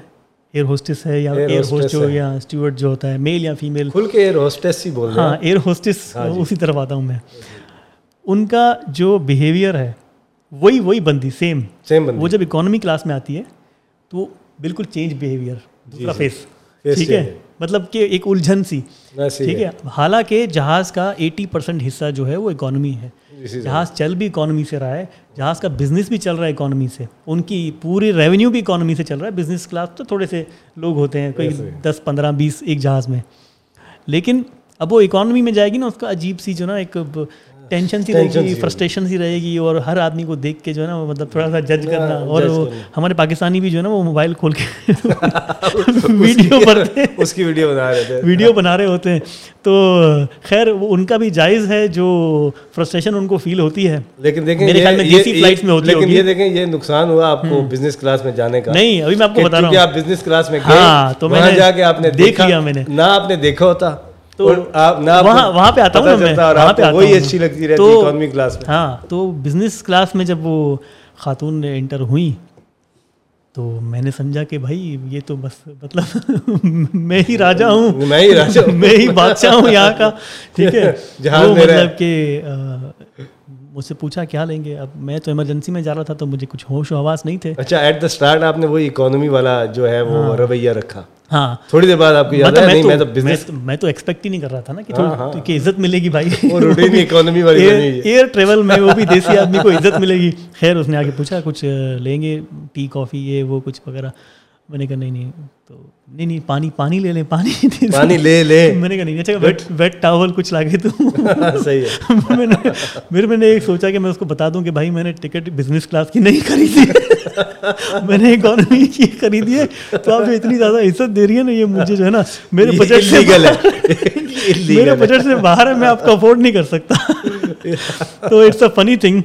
ایئر ہوسٹس ہے یا ایئر ہوسٹ جو یا اسٹیورڈ جو ہوتا ہے میل یا فیمیل کھل کے ایئر ہوسٹس ہی بول ہاں ایئر ہوسٹس اسی طرف آتا ہوں میں ان کا جو بیہیویئر ہے وہی وہی بندی سیم سیم وہ جب اکانومی کلاس میں آتی ہے تو بالکل چینج بیہیویئر دوسرا فیس ٹھیک ہے مطلب کہ ایک الجھن سی ٹھیک ہے حالانکہ جہاز کا ایٹی پرسینٹ حصہ جو ہے وہ اکانومی ہے جہاز چل بھی اکانومی سے رہا ہے جہاز کا بزنس بھی چل رہا ہے اکانومی سے۔ ان کی پوری ریونیو بھی اکانومی سے چل رہا ہے۔ بزنس کلاس تو تھوڑے سے لوگ ہوتے ہیں کوئی دس پندرہ بیس ایک جہاز میں۔ لیکن اب وہ اکانومی میں جائے گی نا اس کا عجیب سی جو نا ایک ٹینشن سی رہے گی فرسٹریشن سی رہے گی اور ہر آدمی کو دیکھ کے جو ہے نا مطلب تھوڑا سا جج کرنا اور ہمارے پاکستانی بھی جو ہے نا وہ موبائل کھول کے <laughs> ویڈیو اس کی ویڈیو بنا رہے تھے۔ ویڈیو بنا رہے ہوتے ہیں۔ تو خیر وہ ان کا بھی جائز ہے جو فرسٹریشن ان کو فیل ہوتی ہے۔ لیکن دیکھیں میرے خیال میں دیسی فلائٹس میں ہوتی لیکن یہ دیکھیں یہ نقصان ہوا آپ کو بزنس کلاس میں جانے کا۔ نہیں ابھی میں آپ کو بتا رہا ہوں۔ آپ بزنس کلاس میں گئے ہاں تو میں جا کے آپ نے دیکھ لیا میں نے۔ نہ آپ نے دیکھا ہوتا۔ تو وہاں وہاں پہ آتا ہوں میں؟ وہاں پہ وہی اچھی لگتی رہتی اکانومی کلاس میں۔ ہاں تو بزنس کلاس میں جب وہ خاتون نے انٹر ہوئیں تو میں نے سمجھا کہ بھائی یہ تو بس مطلب <laughs> میں ہی راجا ہوں۔ میں ہی راجا <laughs> میں ہی بادشاہ ہوں یہاں کا۔ ٹھیک ہے؟ <laughs> جہاں مطلب کہ مجھ سے پوچھا کیا لیں گے؟ اب میں تو ایمرجنسی میں جا رہا تھا تو مجھے کچھ ہوش و حواس نہیں تھے۔ اچھا ایٹ دا اسٹارٹ آپ نے وہی اکانومی والا جو ہے وہ رویہ رکھا۔ ہاں۔ تھوڑی دیر بعد آپ کو یاد ہے میں تو بزنس میں تو ایکسپیکٹ ہی نہیں کر رہا تھا نا کہ ہاں، ہاں۔ عزت ملے گی بھائی۔ اکانومی <laughs> والی ایئر ٹریول میں وہ بھی دیسی آدمی کو عزت ملے گی۔ خیر اس نے پوچھا کچھ لیں گے؟ ٹی کافی یہ وہ کچھ وغیرہ۔ میں نے کہا نہیں نہیں تو نہیں نہیں پانی پانی لے لیں پانی <laughs> پانی لے لے میں نے کہا نہیں اچھا ویٹ ویٹ ٹاول کچھ لا کے تو۔ <laughs> صحیح ہے۔ میں نے پھر میں نے ایک سوچا کہ میں اس کو بتا دوں کہ بھائی میں نے ٹکٹ بزنس کلاس کی نہیں خریدی۔ میں نے اکانومی کی خریدی ہے تو آپ جو اتنی زیادہ عزت دے رہی ہے نا یہ مجھے جو ہے نا میرے بجٹ سے <laughs> میرے بجٹ سے باہر ہے میں آپ کو افورڈ نہیں کر سکتا۔ <laughs> تو اٹس اے فنی تھنگ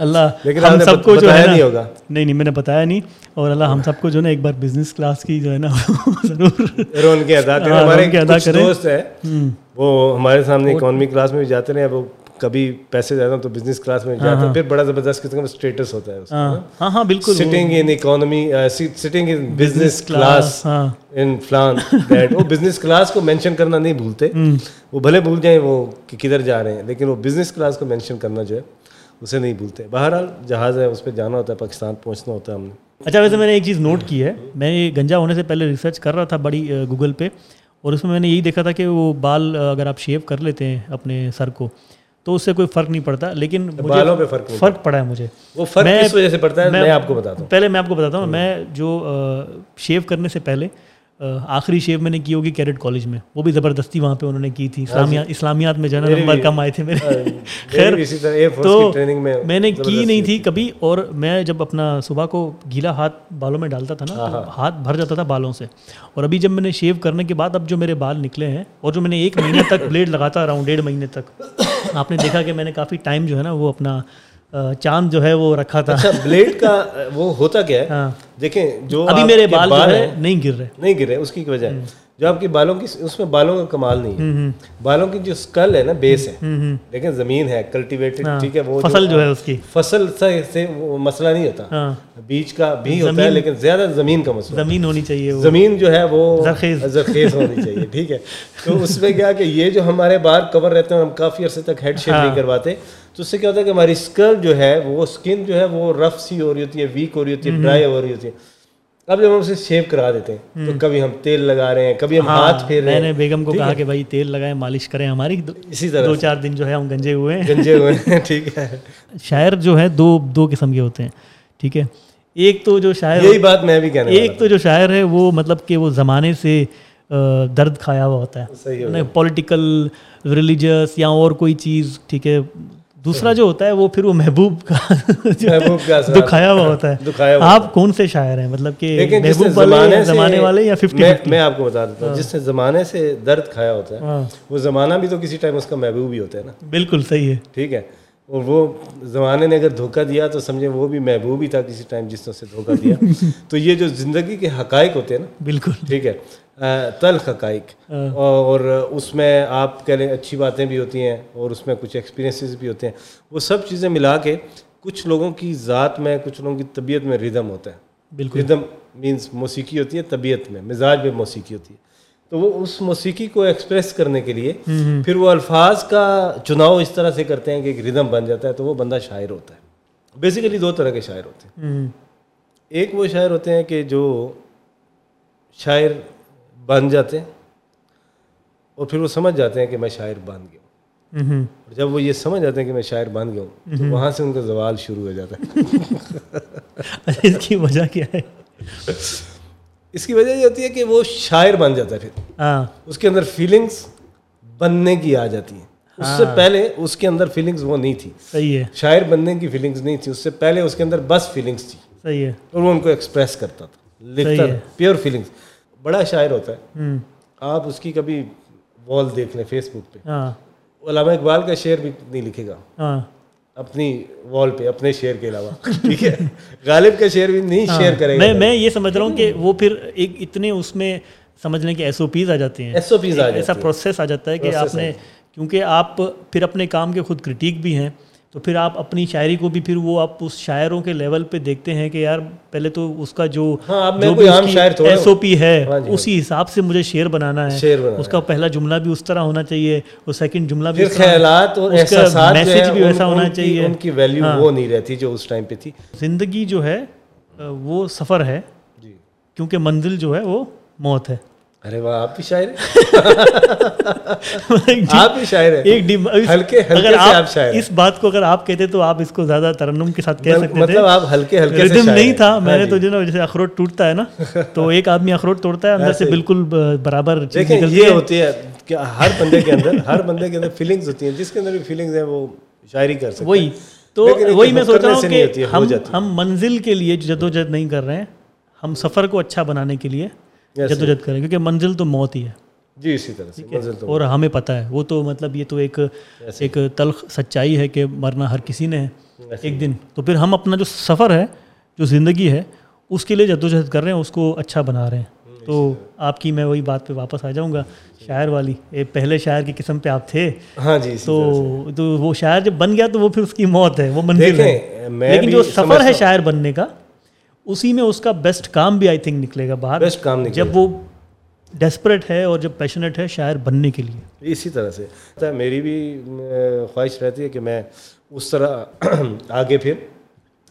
اللہ ہم سب کو جو ہے نہیں ہوگا۔ نہیں نہیں میں نے بتایا نہیں۔ اور اللہ ہم سب کو جو ہے ایک بار بزنس کلاس کی جو ہے نا <laughs> ضرور۔ کے ادا کریں ہمارے دوست ہے وہ ہمارے سامنے اکانومی کلاس میں بھی جاتے رہے وہ کبھی پیسے زیادہ تو بزنس کلاس میں جاتے ہیں پھر بڑا زبردست قسم کا اسٹیٹس ہوتا ہے ہاں ہاں بالکل sitting in economy sitting in business class in فلان دیٹ وہ بزنس کلاس کو مینشن کرنا نہیں بھولتے۔ وہ بھلے بھول جائیں وہ کہ کدھر جا رہے ہیں لیکن وہ بزنس کلاس کو مینشن کرنا جو ہے اسے نہیں بھولتے۔ بہرحال جہاز ہے اس پہ جانا ہوتا ہے پاکستان پہنچنا ہوتا ہے ہم نے۔ اچھا ویسے میں نے ایک چیز نوٹ کی ہے۔ میں گنجا ہونے سے پہلے ریسرچ کر رہا تھا بڑی گوگل پہ اور اس میں میں نے یہی دیکھا تھا کہ وہ بال اگر آپ شیو کر لیتے ہیں اپنے سر کو تو اس سے کوئی فرق نہیں پڑتا لیکن بالوں پہ فرق فرق پڑا ہے مجھے۔ وہ فرق کس وجہ سے پڑتا ہے؟ میں آپ کو بتاتا ہوں۔ پہلے میں آپ کو بتاتا ہوں میں جو شیو کرنے سے پہلے آخری شیو میں نے کی ہوگی کیڈٹ کالج میں۔ وہ بھی زبردستی وہاں پہ انہوں نے کی تھی۔ اسلامیات اسلامیات میں جو ہے نا نمبر کم آئے تھے میرے۔ <laughs> خیر تو میں نے کی نہیں تھی کبھی۔ اور میں جب اپنا صبح کو گیلا ہاتھ بالوں میں ڈالتا تھا نا ہاتھ بھر جاتا تھا بالوں سے۔ اور ابھی جب میں نے شیو کرنے کے بعد اب جو میرے بال نکلے ہیں اور جو میں نے ایک مہینے تک <laughs> بلیڈ لگاتا رہا ہوں ڈیڑھ مہینے تک۔ آپ نے دیکھا کہ میں نے کافی ٹائم جو ہے نا وہ اپنا چاند جو ہے وہ رکھا تھا۔ اچھا بلیڈ کا وہ ہوتا کیا ہے؟ دیکھیں جو ابھی میرے بال جو ہے نہیں گر رہے۔ نہیں گر رہے اس کی وجہ جو آپ کی بالوں کی اس میں بالوں کا کمال نہیں ہے۔ بالوں کی جو اسکل ہے نا بیس ہے۔ لیکن زمین ہے کلٹیویٹڈ ٹھیک ہے وہ فصل جو ہے اس کی۔ فصل سے وہ مسئلہ نہیں ہوتا۔ بیچ کا بھی ہوتا ہے لیکن زیادہ زمین کا مسئلہ۔ زمین ہونی چاہیے زمین جو ہے وہ زرخیز۔ ہونی چاہیے ٹھیک ہے۔ تو اس میں کیا کہ یہ جو ہمارے بال کور رہتے ہیں ہم کافی عرصے تک ہیڈ شیپ نہیں کرواتے۔ تو اس سے کیا ہوتا ہے کہ ہماری اسکل جو ہے وہ اسکن جو ہے وہ رف سی ہو رہی ہوتی ہے ویک ہو رہی ہوتی ہے ڈرائی ہو رہی ہوتی ہے۔ اب جب ہم اسے شیو کرا دیتے ہیں تو کبھی ہم تیل لگا رہے ہیں کبھی ہم ہاتھ پھیر رہے ہاں، میں نے بیگم کو کہا کہ بھائی تیل لگائیں مالش کریں۔ ہماری اسی طرح دو چار دن جو ہے ہم گنجے ہوئے ہیں۔ گنجے ہوئے ہیں ٹھیک ہے۔ شاعر جو ہے دو دو قسم کے ہوتے ہیں ٹھیک ہے۔ ایک تو جو شاعر یہی بات میں بھی کہنا ایک تو جو شاعر ہے وہ مطلب کہ وہ زمانے سے درد کھایا ہوا ہوتا ہے۔ پولیٹیکل ریلیجس یا اور کوئی چیز ٹھیک ہے۔ دوسرا جو ہوتا ہے وہ پھر وہ محبوب کا <laughs> محبوب کا دکھایا ہوا ہوتا ہے۔ آپ کون سے شاعر ہیں؟ مطلب کہ محبوب والے زمانے والے یا ففٹی میں آپ کو بتا دیتا ہوں جس نے زمانے سے درد کھایا ہوتا ہے وہ زمانہ بھی تو کسی ٹائم اس کا محبوب ہی ہوتا ہے نا۔ بالکل صحیح ہے۔ ٹھیک ہے۔ اور وہ زمانے نے اگر دھوکہ دیا تو سمجھے وہ بھی محبوب ہی تھا کسی ٹائم جس نے اسے دھوکہ دیا۔ <laughs> تو یہ جو زندگی کے حقائق ہوتے ہیں نا بالکل۔ ٹھیک ہے۔ تلخ حقائق اور اس میں آپ کہہ لیں اچھی باتیں بھی ہوتی ہیں اور اس میں کچھ ایکسپیرینسز بھی ہوتے ہیں۔ وہ سب چیزیں ملا کے کچھ لوگوں کی ذات میں کچھ لوگوں کی طبیعت میں ردم ہوتا ہے۔ بالکل۔ ردم مینس موسیقی ہوتی ہے طبیعت میں مزاج میں موسیقی ہوتی ہے۔ تو وہ اس موسیقی کو ایکسپریس کرنے کے لیے پھر وہ الفاظ کا چناؤ اس طرح سے کرتے ہیں کہ ایک ردم بن جاتا ہے تو وہ بندہ شاعر ہوتا ہے۔ بیسیکلی دو طرح کے شاعر ہوتے ہیں۔ ایک وہ شاعر ہوتے ہیں کہ جو شاعر بن جاتے ہیں اور پھر وہ سمجھ جاتے ہیں کہ میں شاعر بن گیا ہوں۔ اور جب وہ یہ سمجھ جاتے ہیں کہ میں شاعر بن گیا ہوں تو وہاں سے ان کا زوال شروع ہو جاتا ہے۔ <laughs> اس کی وجہ کیا ہے؟ اس کی وجہ یہ ہوتی ہے کہ وہ شاعر بن جاتا ہے پھر۔ ہاں۔ اس کے اندر فیلنگس بننے کی آ جاتی ہیں۔ اس سے پہلے اس کے اندر فیلنگس وہ نہیں تھی۔ صحیح ہے۔ شاعر بننے کی فیلنگس نہیں تھی اس سے پہلے اس کے اندر بس فیلنگس تھی۔ صحیح ہے۔ اور وہ ان کو ایکسپریس کرتا تھا۔ لکھتا پیور فیلنگس بڑا شاعر ہوتا ہے۔ آپ اس کی کبھی وال دیکھ لیں فیس بک پہ علامہ اقبال کا شعر بھی نہیں لکھے گا۔ اپنی وال پہ اپنے شعر کے علاوہ۔ ٹھیک ہے؟ غالب کا شعر بھی نہیں شیئر کرے گا۔ میں یہ سمجھ رہا ہوں کہ وہ پھر ایک اتنے اس میں سمجھ لیں کہ ایس او پیز آ جاتے ہیں۔ ایس او پیز ایسا پروسیس آ جاتا ہے کہ آپ نے کیونکہ آپ پھر اپنے کام کے خود کرٹیک بھی ہیں۔ تو پھر آپ اپنی شاعری کو بھی پھر وہ آپ اس شاعروں کے لیول پہ دیکھتے ہیں کہ یار پہلے تو اس کا جو ایس او پی ہے اسی حساب سے مجھے شعر بنانا ہے۔ اس کا پہلا جملہ بھی اس طرح ہونا چاہیے اور سیکنڈ جملہ بھی خیالات اور میسج بھی ویسا ہونا چاہیے۔ ان کی ویلیو وہ نہیں رہتی جو اس ٹائم پہ تھی۔ زندگی جو ہے وہ سفر ہے۔ کیونکہ منزل جو ہے وہ موت ہے۔ ارے واہ آپ بھی شاعر <laughs> آپ بھی شاعر ہیں؟ ایک ہلکے ہلکے سے آپ شاعر اس بات کو اگر آپ کہتے تو آپ اس کو زیادہ ترنم کے ساتھ کہہ سکتے تھے۔ مطلب آپ ہلکے ہلکے ردم نہیں تھا میں نے تو جو نا جیسے اخروٹ ٹوٹتا ہے نا تو ایک آدمی اخروٹ توڑتا ہے اندر سے بالکل برابر دیکھیں یہ ہوتی ہے کہ ہر بندے کے اندر ہر بندے کے اندر فیلنگز ہوتی ہیں جس کے اندر بھی فیلنگز ہیں وہ شاعری کر سکتے وہی۔ تو وہی میں سوچ رہا ہوں کہ ہم منزل کے لیے جدوجہد نہیں کر رہے ہیں ہم سفر کو اچھا بنانے کے لیے۔ جدوجہد کریں کیونکہ منزل تو موت ہی ہے۔ جی اسی طرح سے اور ہمیں پتہ ہے وہ تو مطلب یہ تو ایک ایک تلخ سچائی ہے کہ مرنا ہر کسی نے ہے ایک دن۔ تو پھر ہم اپنا جو سفر ہے جو زندگی ہے اس کے لیے جدوجہد کر رہے ہیں اس کو اچھا بنا رہے ہیں۔ تو آپ کی میں وہی بات پہ واپس آ جاؤں گا شاعر والی۔ پہلے شاعر کی قسم پہ آپ تھے۔ ہاں جی تو وہ شاعر جب بن گیا تو وہ پھر اس کی موت ہے وہ منزل ہے۔ لیکن جو سفر ہے شاعر بننے کا اسی میں اس کا بیسٹ کام بھی آئی تھنک نکلے گا باہر. بیسٹ کام جب وہ ڈیسپریٹ ہے اور جب پیشنیٹ ہے شاعر بننے کے لیے. اسی طرح سے. میری بھی خواہش رہتی ہے کہ میں اس طرح <clears throat> آگے پھر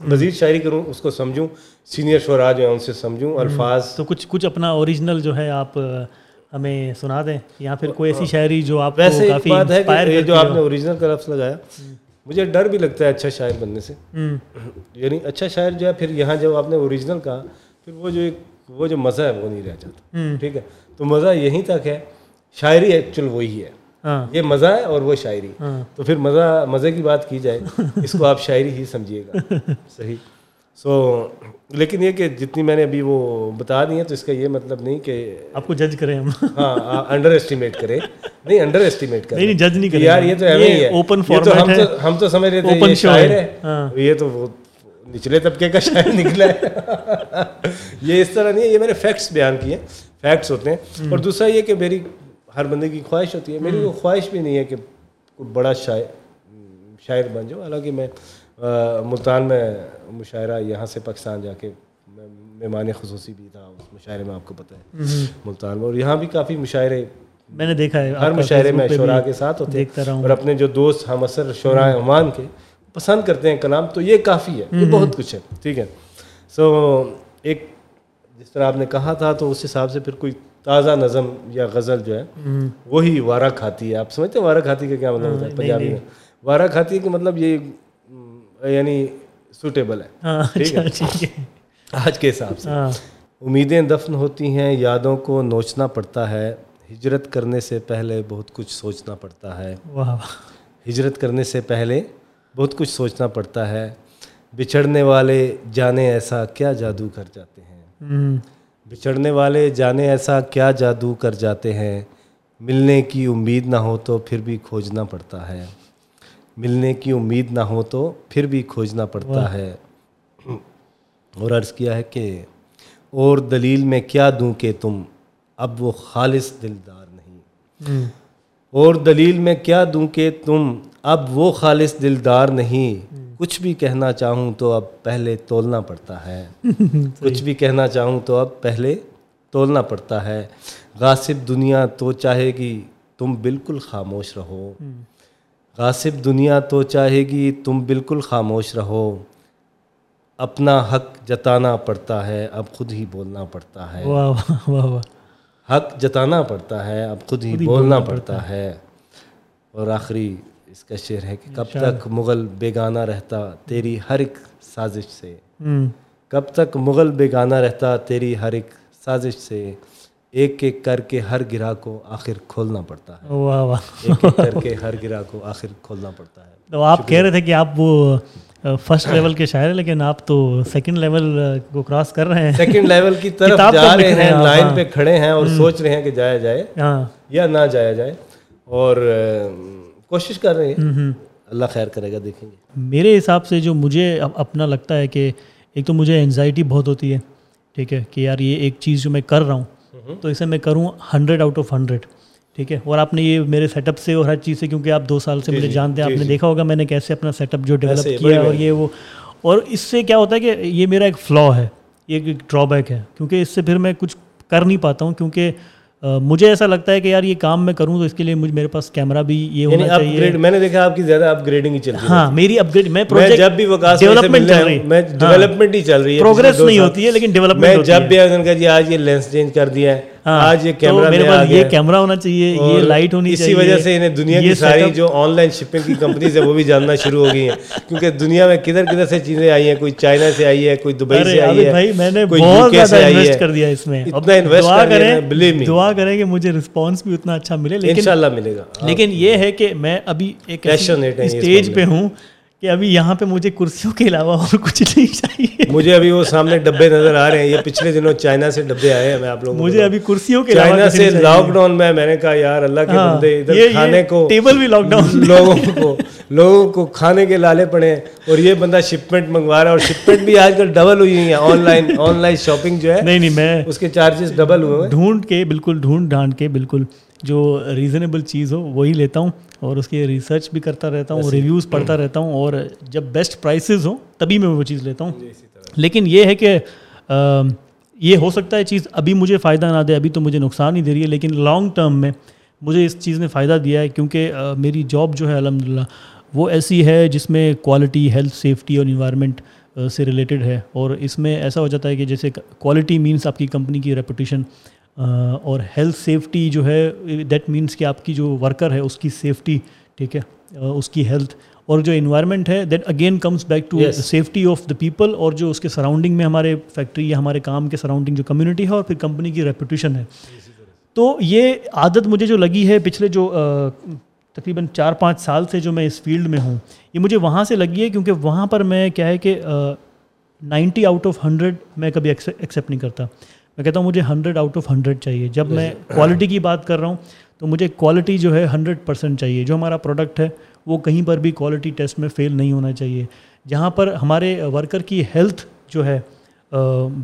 مزید شاعری کروں اس کو سمجھوں سینئر شعرا جو ہیں ان سے سمجھوں الفاظ۔ تو کچھ کچھ اپنا اوریجنل جو ہے آپ ہمیں سنا دیں یا پھر کوئی ایسی شاعری جو آپ ویسے کافی بات ہے جو آپ نے اوریجنل کا لفظ لگایا مجھے ڈر بھی لگتا ہے اچھا شاعر بننے سے۔ یعنی اچھا شاعر جو ہے پھر یہاں جب آپ نے اوریجنل کہا پھر وہ جو ایک وہ جو مزہ ہے وہ نہیں رہ جاتا۔ ٹھیک ہے؟ تو مزہ یہیں تک ہے شاعری ایکچوئل وہی ہے۔ یہ مزہ ہے اور وہ شاعری۔ تو پھر مزہ مزے کی بات کی جائے اس کو آپ شاعری ہی سمجھیے گا۔ <laughs> صحیح۔ سو لیکن یہ کہ جتنی میں نے ابھی وہ بتا دی ہیں تو اس کا یہ مطلب نہیں کہ آپ کو جج کریں ہم۔ ہاں <laughs> انڈر اسٹیمیٹ کریں۔ نہیں انڈر اسٹیمیٹ کریں نہیں جج نہیں کریں یار یہ تو ایویں ہی ہے اوپن فارمیٹ ہے۔ ہم تو سمجھ رہے تھے یہ شاعر ہے۔ یہ تو وہ نچلے طبقے کا شاعر نکلا ہے۔ یہ اس طرح نہیں ہے یہ میں نے فیکٹس بیان کیے۔ فیکٹس ہوتے ہیں۔ اور دوسرا یہ کہ میری ہر بندے کی خواہش ہوتی ہے۔ میری وہ خواہش بھی نہیں ہے کہ بڑا شاعر شاعر بن جاؤ۔ حالانکہ میں ملتان میں مشاعرہ یہاں سے پاکستان جا کے مہمان خصوصی بھی تھا اس مشاعرے میں آپ کو پتہ ہے۔ ملتان میں۔ اور یہاں بھی کافی مشاعرے میں نے دیکھا ہے ہر مشاعرے میں شعراء کے ساتھ ہوتے ہیں اور اپنے جو دوست ہم اثر شعراء عمان کے پسند کرتے ہیں کلام تو یہ کافی ہے یہ بہت کچھ ہے ٹھیک ہے۔ سو ایک جس طرح آپ نے کہا تھا تو اس حساب سے پھر کوئی تازہ نظم یا غزل جو ہے وہی وارہ کھاتی ہے۔ آپ سمجھتے ہیں وارہ کھاتی کا کیا مطلب ہوتا ہے؟ پنجابی میں۔ وارہ کھاتی کا مطلب یہ یعنی سوٹیبل ہے۔ ٹھیک ہے۔ آج کے حساب سے۔ امیدیں دفن ہوتی ہیں یادوں کو نوچنا پڑتا ہے۔ ہجرت کرنے سے پہلے بہت کچھ سوچنا پڑتا ہے۔ ہجرت کرنے سے پہلے بہت کچھ سوچنا پڑتا ہے۔ بچھڑنے والے جانے ایسا کیا جادو کر جاتے ہیں۔ بچھڑنے والے جانے ایسا کیا جادو کر جاتے ہیں۔ ملنے کی امید نہ ہو تو پھر بھی کھوجنا پڑتا ہے۔ ملنے کی امید نہ ہو تو پھر بھی کھوجنا پڑتا ہے۔ اور عرض کیا ہے کہ اور دلیل میں کیا دوں کہ تم اب وہ خالص دلدار نہیں۔ اور دلیل میں کیا دوں کہ تم اب وہ خالص دلدار نہیں۔ کچھ بھی کہنا چاہوں تو اب پہلے تولنا پڑتا ہے۔ <laughs> کچھ بھی کہنا چاہوں تو اب پہلے تولنا پڑتا ہے۔ غاصب دنیا تو چاہے گی تم بالکل خاموش رہو۔ غاصب دنیا تو چاہے گی تم بالکل خاموش رہو۔ اپنا حق جتانا پڑتا ہے اب خود ہی بولنا پڑتا ہے۔ حق جتانا پڑتا ہے اب خود ہی بولنا پڑتا ہے۔ اور آخری اس کا شعر ہے کہ کب تک مغل بیگانہ رہتا تیری ہر ایک سازش سے۔ کب تک مغل بیگانہ رہتا تیری ہر ایک سازش سے۔ ایک ایک کر کے ہر گرا کو آخر کھولنا پڑتا ہے۔ ایک ایک کر کے ہر گرا کو آخر کھولنا پڑتا ہے۔ تو آپ کہہ رہے تھے کہ آپ وہ فرسٹ لیول <coughs> کے شاعر ہیں لیکن آپ تو سیکنڈ لیول کو کراس کر رہے ہیں۔ سیکنڈ لیول کی <laughs> طرف جا رہے ہیں لائن ہاں۔ پہ کھڑے ہیں اور سوچ رہے ہیں کہ جایا جائے ہاں۔ یا نہ جایا جائے۔ اور کوشش کر رہے ہیں۔ اللہ خیر کرے گا دیکھیں گے۔ میرے حساب سے جو مجھے اپنا لگتا ہے کہ ایک تو مجھے انزائٹی بہت ہوتی ہے ٹھیک ہے کہ یار یہ ایک چیز جو میں کر رہا ہوں تو اسے میں کروں ہنڈریڈ آؤٹ آف ہنڈریڈ ٹھیک ہے؟ اور آپ نے یہ میرے سیٹ اپ سے اور ہر چیز سے کیونکہ آپ دو سال سے مجھے جانتے ہیں آپ نے دیکھا ہوگا میں نے کیسے اپنا سیٹ اپ جو ڈیولپ کیا اور یہ وہ۔ اور اس سے کیا ہوتا ہے کہ یہ میرا ایک فلا ہے یہ ایک ڈرا بیک ہے کیونکہ اس سے پھر میں کچھ کر نہیں پاتا ہوں کیونکہ مجھے ایسا لگتا ہے کہ یار یہ کام میں کروں تو اس کے لیے مجھے میرے پاس کیمرہ بھی یہ ہونا چاہیے۔ میں نے دیکھا آپ کی زیادہ اپ گریڈنگ ہی چل رہی ہے۔ ہاں میری اپ گریڈ میں جب بھی ڈیولپمنٹ چل رہی ہے۔ ڈیولپمنٹ ہی چل رہی ہے۔ پروگرس نہیں ہوتی ہے لیکن ڈیولپمنٹ میں جب بھی جی آج یہ لینس چینج کر دیا ہے۔ ہاں، آج یہ کیمرہ میرے پاس یہ کیمرہ ہونا چاہیے یہ لائٹ ہونی چاہیے اسی وجہ سے انہیں دنیا کی ساری جو آن لائن شپنگ کی کمپنیز ہے وہ بھی جاننا شروع ہو گئی ہیں۔ کیونکہ دنیا میں کدھر کدھر سے چیزیں آئی ہیں کوئی چائنا سے آئی ہے کوئی دبئی سے آئی ہے بھائی میں نے بہت زیادہ انویسٹ کر دیا اس میں۔ اتنا انویسٹ کر دیا بلیو می دعا کریں کہ مجھے رسپانس بھی اتنا اچھا ملے لیکن انشاءاللہ ملے گا۔ لیکن یہ ہے کہ میں ابھی ایک اسٹیج پہ ہوں۔ کہ ابھی یہاں پہ مجھے کرسیوں کے علاوہ اور کچھ نہیں چاہیے۔ مجھے ابھی وہ سامنے ڈبے نظر آ رہے ہیں۔ یہ پچھلے دنوں چائنا سے ڈبے آئے ہیں۔ میں آپ لوگوں مجھے ابھی کرسیوں کے چائنا سے لاک ڈاؤن میں میں نے کہا یار اللہ کے ہاں، بندے ادھر کھانے کو ٹیبل بھی لاک ڈاؤن لوگوں کو لوگوں کو کھانے کے لالے پڑے اور یہ بندہ شپمنٹ منگوا رہا ہے اور شپمنٹ بھی آج کل ڈبل ہوئی ہیں۔ Online online shopping جو ہے نہیں نہیں میں اس کے چارجز ڈبل ہوئے ڈھونڈ کے بالکل ڈھونڈ ڈھانڈ کے بالکل۔ جو ریزنیبل چیز ہو وہی لیتا ہوں اور اس کی ریسرچ بھی کرتا رہتا ہوں ریویوز پڑھتا رہتا ہوں اور جب بیسٹ پرائسز ہوں تبھی میں وہ چیز لیتا ہوں۔ جی، لیکن یہ ہے کہ یہ ہو سکتا ہے چیز ابھی مجھے فائدہ نہ دے ابھی تو مجھے نقصان ہی دے رہی ہے لیکن لانگ ٹرم میں مجھے اس چیز نے فائدہ دیا ہے کیونکہ میری جاب جو ہے الحمد للہ وہ ایسی ہے جس میں کوالٹی ہیلتھ سیفٹی اور انوائرمنٹ سے ریلیٹڈ ہے۔ اور اس میں ایسا ہو جاتا ہے کہ جیسے کوالٹی مینس آپ کی کمپنی کی ریپوٹیشن اور ہیلتھ سیفٹی جو ہے دیٹ مینس کہ آپ کی جو ورکر ہے اس کی سیفٹی ٹھیک ہے؟ اس کی ہیلتھ اور جو انوائرمنٹ ہے that again comes back to safety of the people اور جو اس کے سراؤنڈنگ میں ہمارے فیکٹری یا ہمارے کام کے سراؤنڈنگ جو کمیونٹی ہے اور پھر کمپنی کی ریپوٹیشن ہے۔ تو یہ عادت مجھے جو لگی ہے پچھلے جو تقریباً چار پانچ سال سے جو میں اس فیلڈ میں ہوں یہ مجھے وہاں سے لگی ہے کیونکہ وہاں پر میں کیا ہے کہ نائنٹی آؤٹ آف ہنڈریڈ میں کبھی ایکسیپٹ نہیں کرتا۔ میں کہتا ہوں مجھے ہنڈریڈ آؤٹ آف ہنڈریڈ چاہیے۔ جب میں کوالٹی کی بات کر رہا ہوں تو مجھے کوالٹی جو ہے ہنڈریڈ پرسینٹ چاہیے۔ جو ہمارا پروڈکٹ ہے وہ کہیں پر بھی کوالٹی ٹیسٹ میں فیل نہیں ہونا چاہیے۔ جہاں پر ہمارے ورکر کی ہیلتھ جو ہے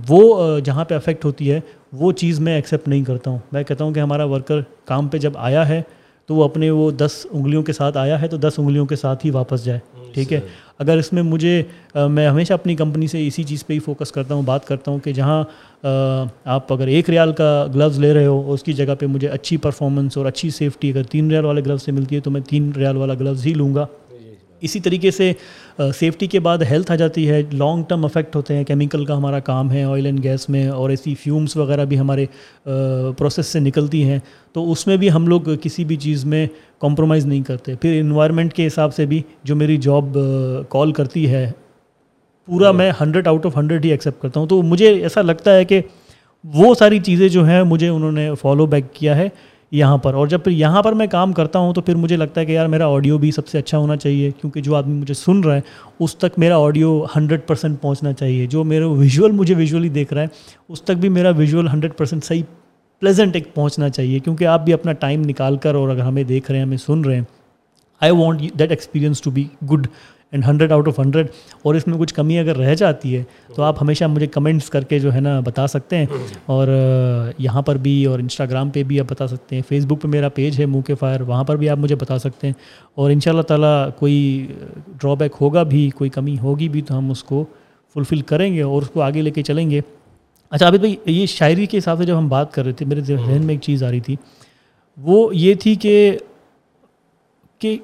وہ جہاں پہ افیکٹ ہوتی ہے وہ چیز میں ایکسیپٹ نہیں کرتا ہوں۔ میں کہتا ہوں کہ ہمارا ورکر کام پہ جب آیا ہے تو وہ اپنے وہ دس انگلیوں کے ساتھ آیا ہے تو دس انگلیوں کے ساتھ ہی واپس جائے۔ ٹھیک ہے؟ اگر اس میں مجھے میں ہمیشہ اپنی کمپنی سے اسی چیز پہ ہی فوکس کرتا ہوں بات کرتا ہوں کہ جہاں آپ اگر ایک ریال کا گلوز لے رہے ہو، اس کی جگہ پہ مجھے اچھی پرفارمنس اور اچھی سیفٹی اگر تین ریال والے گلوز سے ملتی ہے، تو میں تین ریال والا گلوز ہی لوں گا۔ اسی طریقے سے سیفٹی کے بعد ہیلتھ آ جاتی ہے لانگ ٹرم افیکٹ ہوتے ہیں کیمیکل کا ہمارا کام ہے آئل اینڈ گیس میں اور ایسی فیومس وغیرہ بھی ہمارے پروسیس سے نکلتی ہیں۔ تو اس میں بھی ہم لوگ کسی بھی چیز میں کمپرومائز نہیں کرتے۔ پھر انوائرمنٹ کے حساب سے بھی جو میری جاب کال کرتی ہے پورا میں ہنڈریڈ آؤٹ آف ہنڈریڈ ہی ایکسیپٹ کرتا ہوں۔ تو مجھے ایسا لگتا ہے کہ وہ ساری چیزیں جو ہیں مجھے انہوں نے فالو بیک کیا ہے یہاں پر۔ اور جب پھر یہاں پر میں کام کرتا ہوں تو پھر مجھے لگتا ہے کہ یار میرا آڈیو بھی سب سے اچھا ہونا چاہیے کیونکہ جو آدمی مجھے سن رہا ہے اس تک میرا آڈیو ہنڈریڈ پرسینٹ پہنچنا چاہیے۔ جو میرا ویژول مجھے ویژولی دیکھ رہا ہے اس تک بھی میرا ویژول ہنڈریڈ پرسینٹ صحیح پلیزنٹ ایک پہنچنا چاہیے کیونکہ آپ بھی اپنا ٹائم نکال کر اور اگر ہمیں دیکھ رہے ہیں ہمیں سن رہے ہیں I want that experience to be good and hundred out of hundred اور اس میں کچھ کمی اگر رہ جاتی ہے، تو آپ ہمیشہ مجھے کمنٹس کر کے جو ہے نا بتا سکتے ہیں۔ اور یہاں پر بھی اور انسٹاگرام پہ بھی آپ بتا سکتے ہیں۔ فیس بک پہ میرا پیج ہے منہ کے فائر وہاں پر بھی آپ مجھے بتا سکتے ہیں۔ اور ان شاء اللہ تعالیٰ کوئی ڈرا بیک ہوگا بھی، کوئی کمی ہوگی بھی، تو ہم اس کو فلفل کریں گے اور اس کو آگے لے کے چلیں گے۔ اچھا عابد بھائی، یہ شاعری کے حساب سے جب ہم بات کر رہے تھے، میرے ذہن میں ایک چیز آ رہی تھی۔ وہ یہ تھی کہ کہ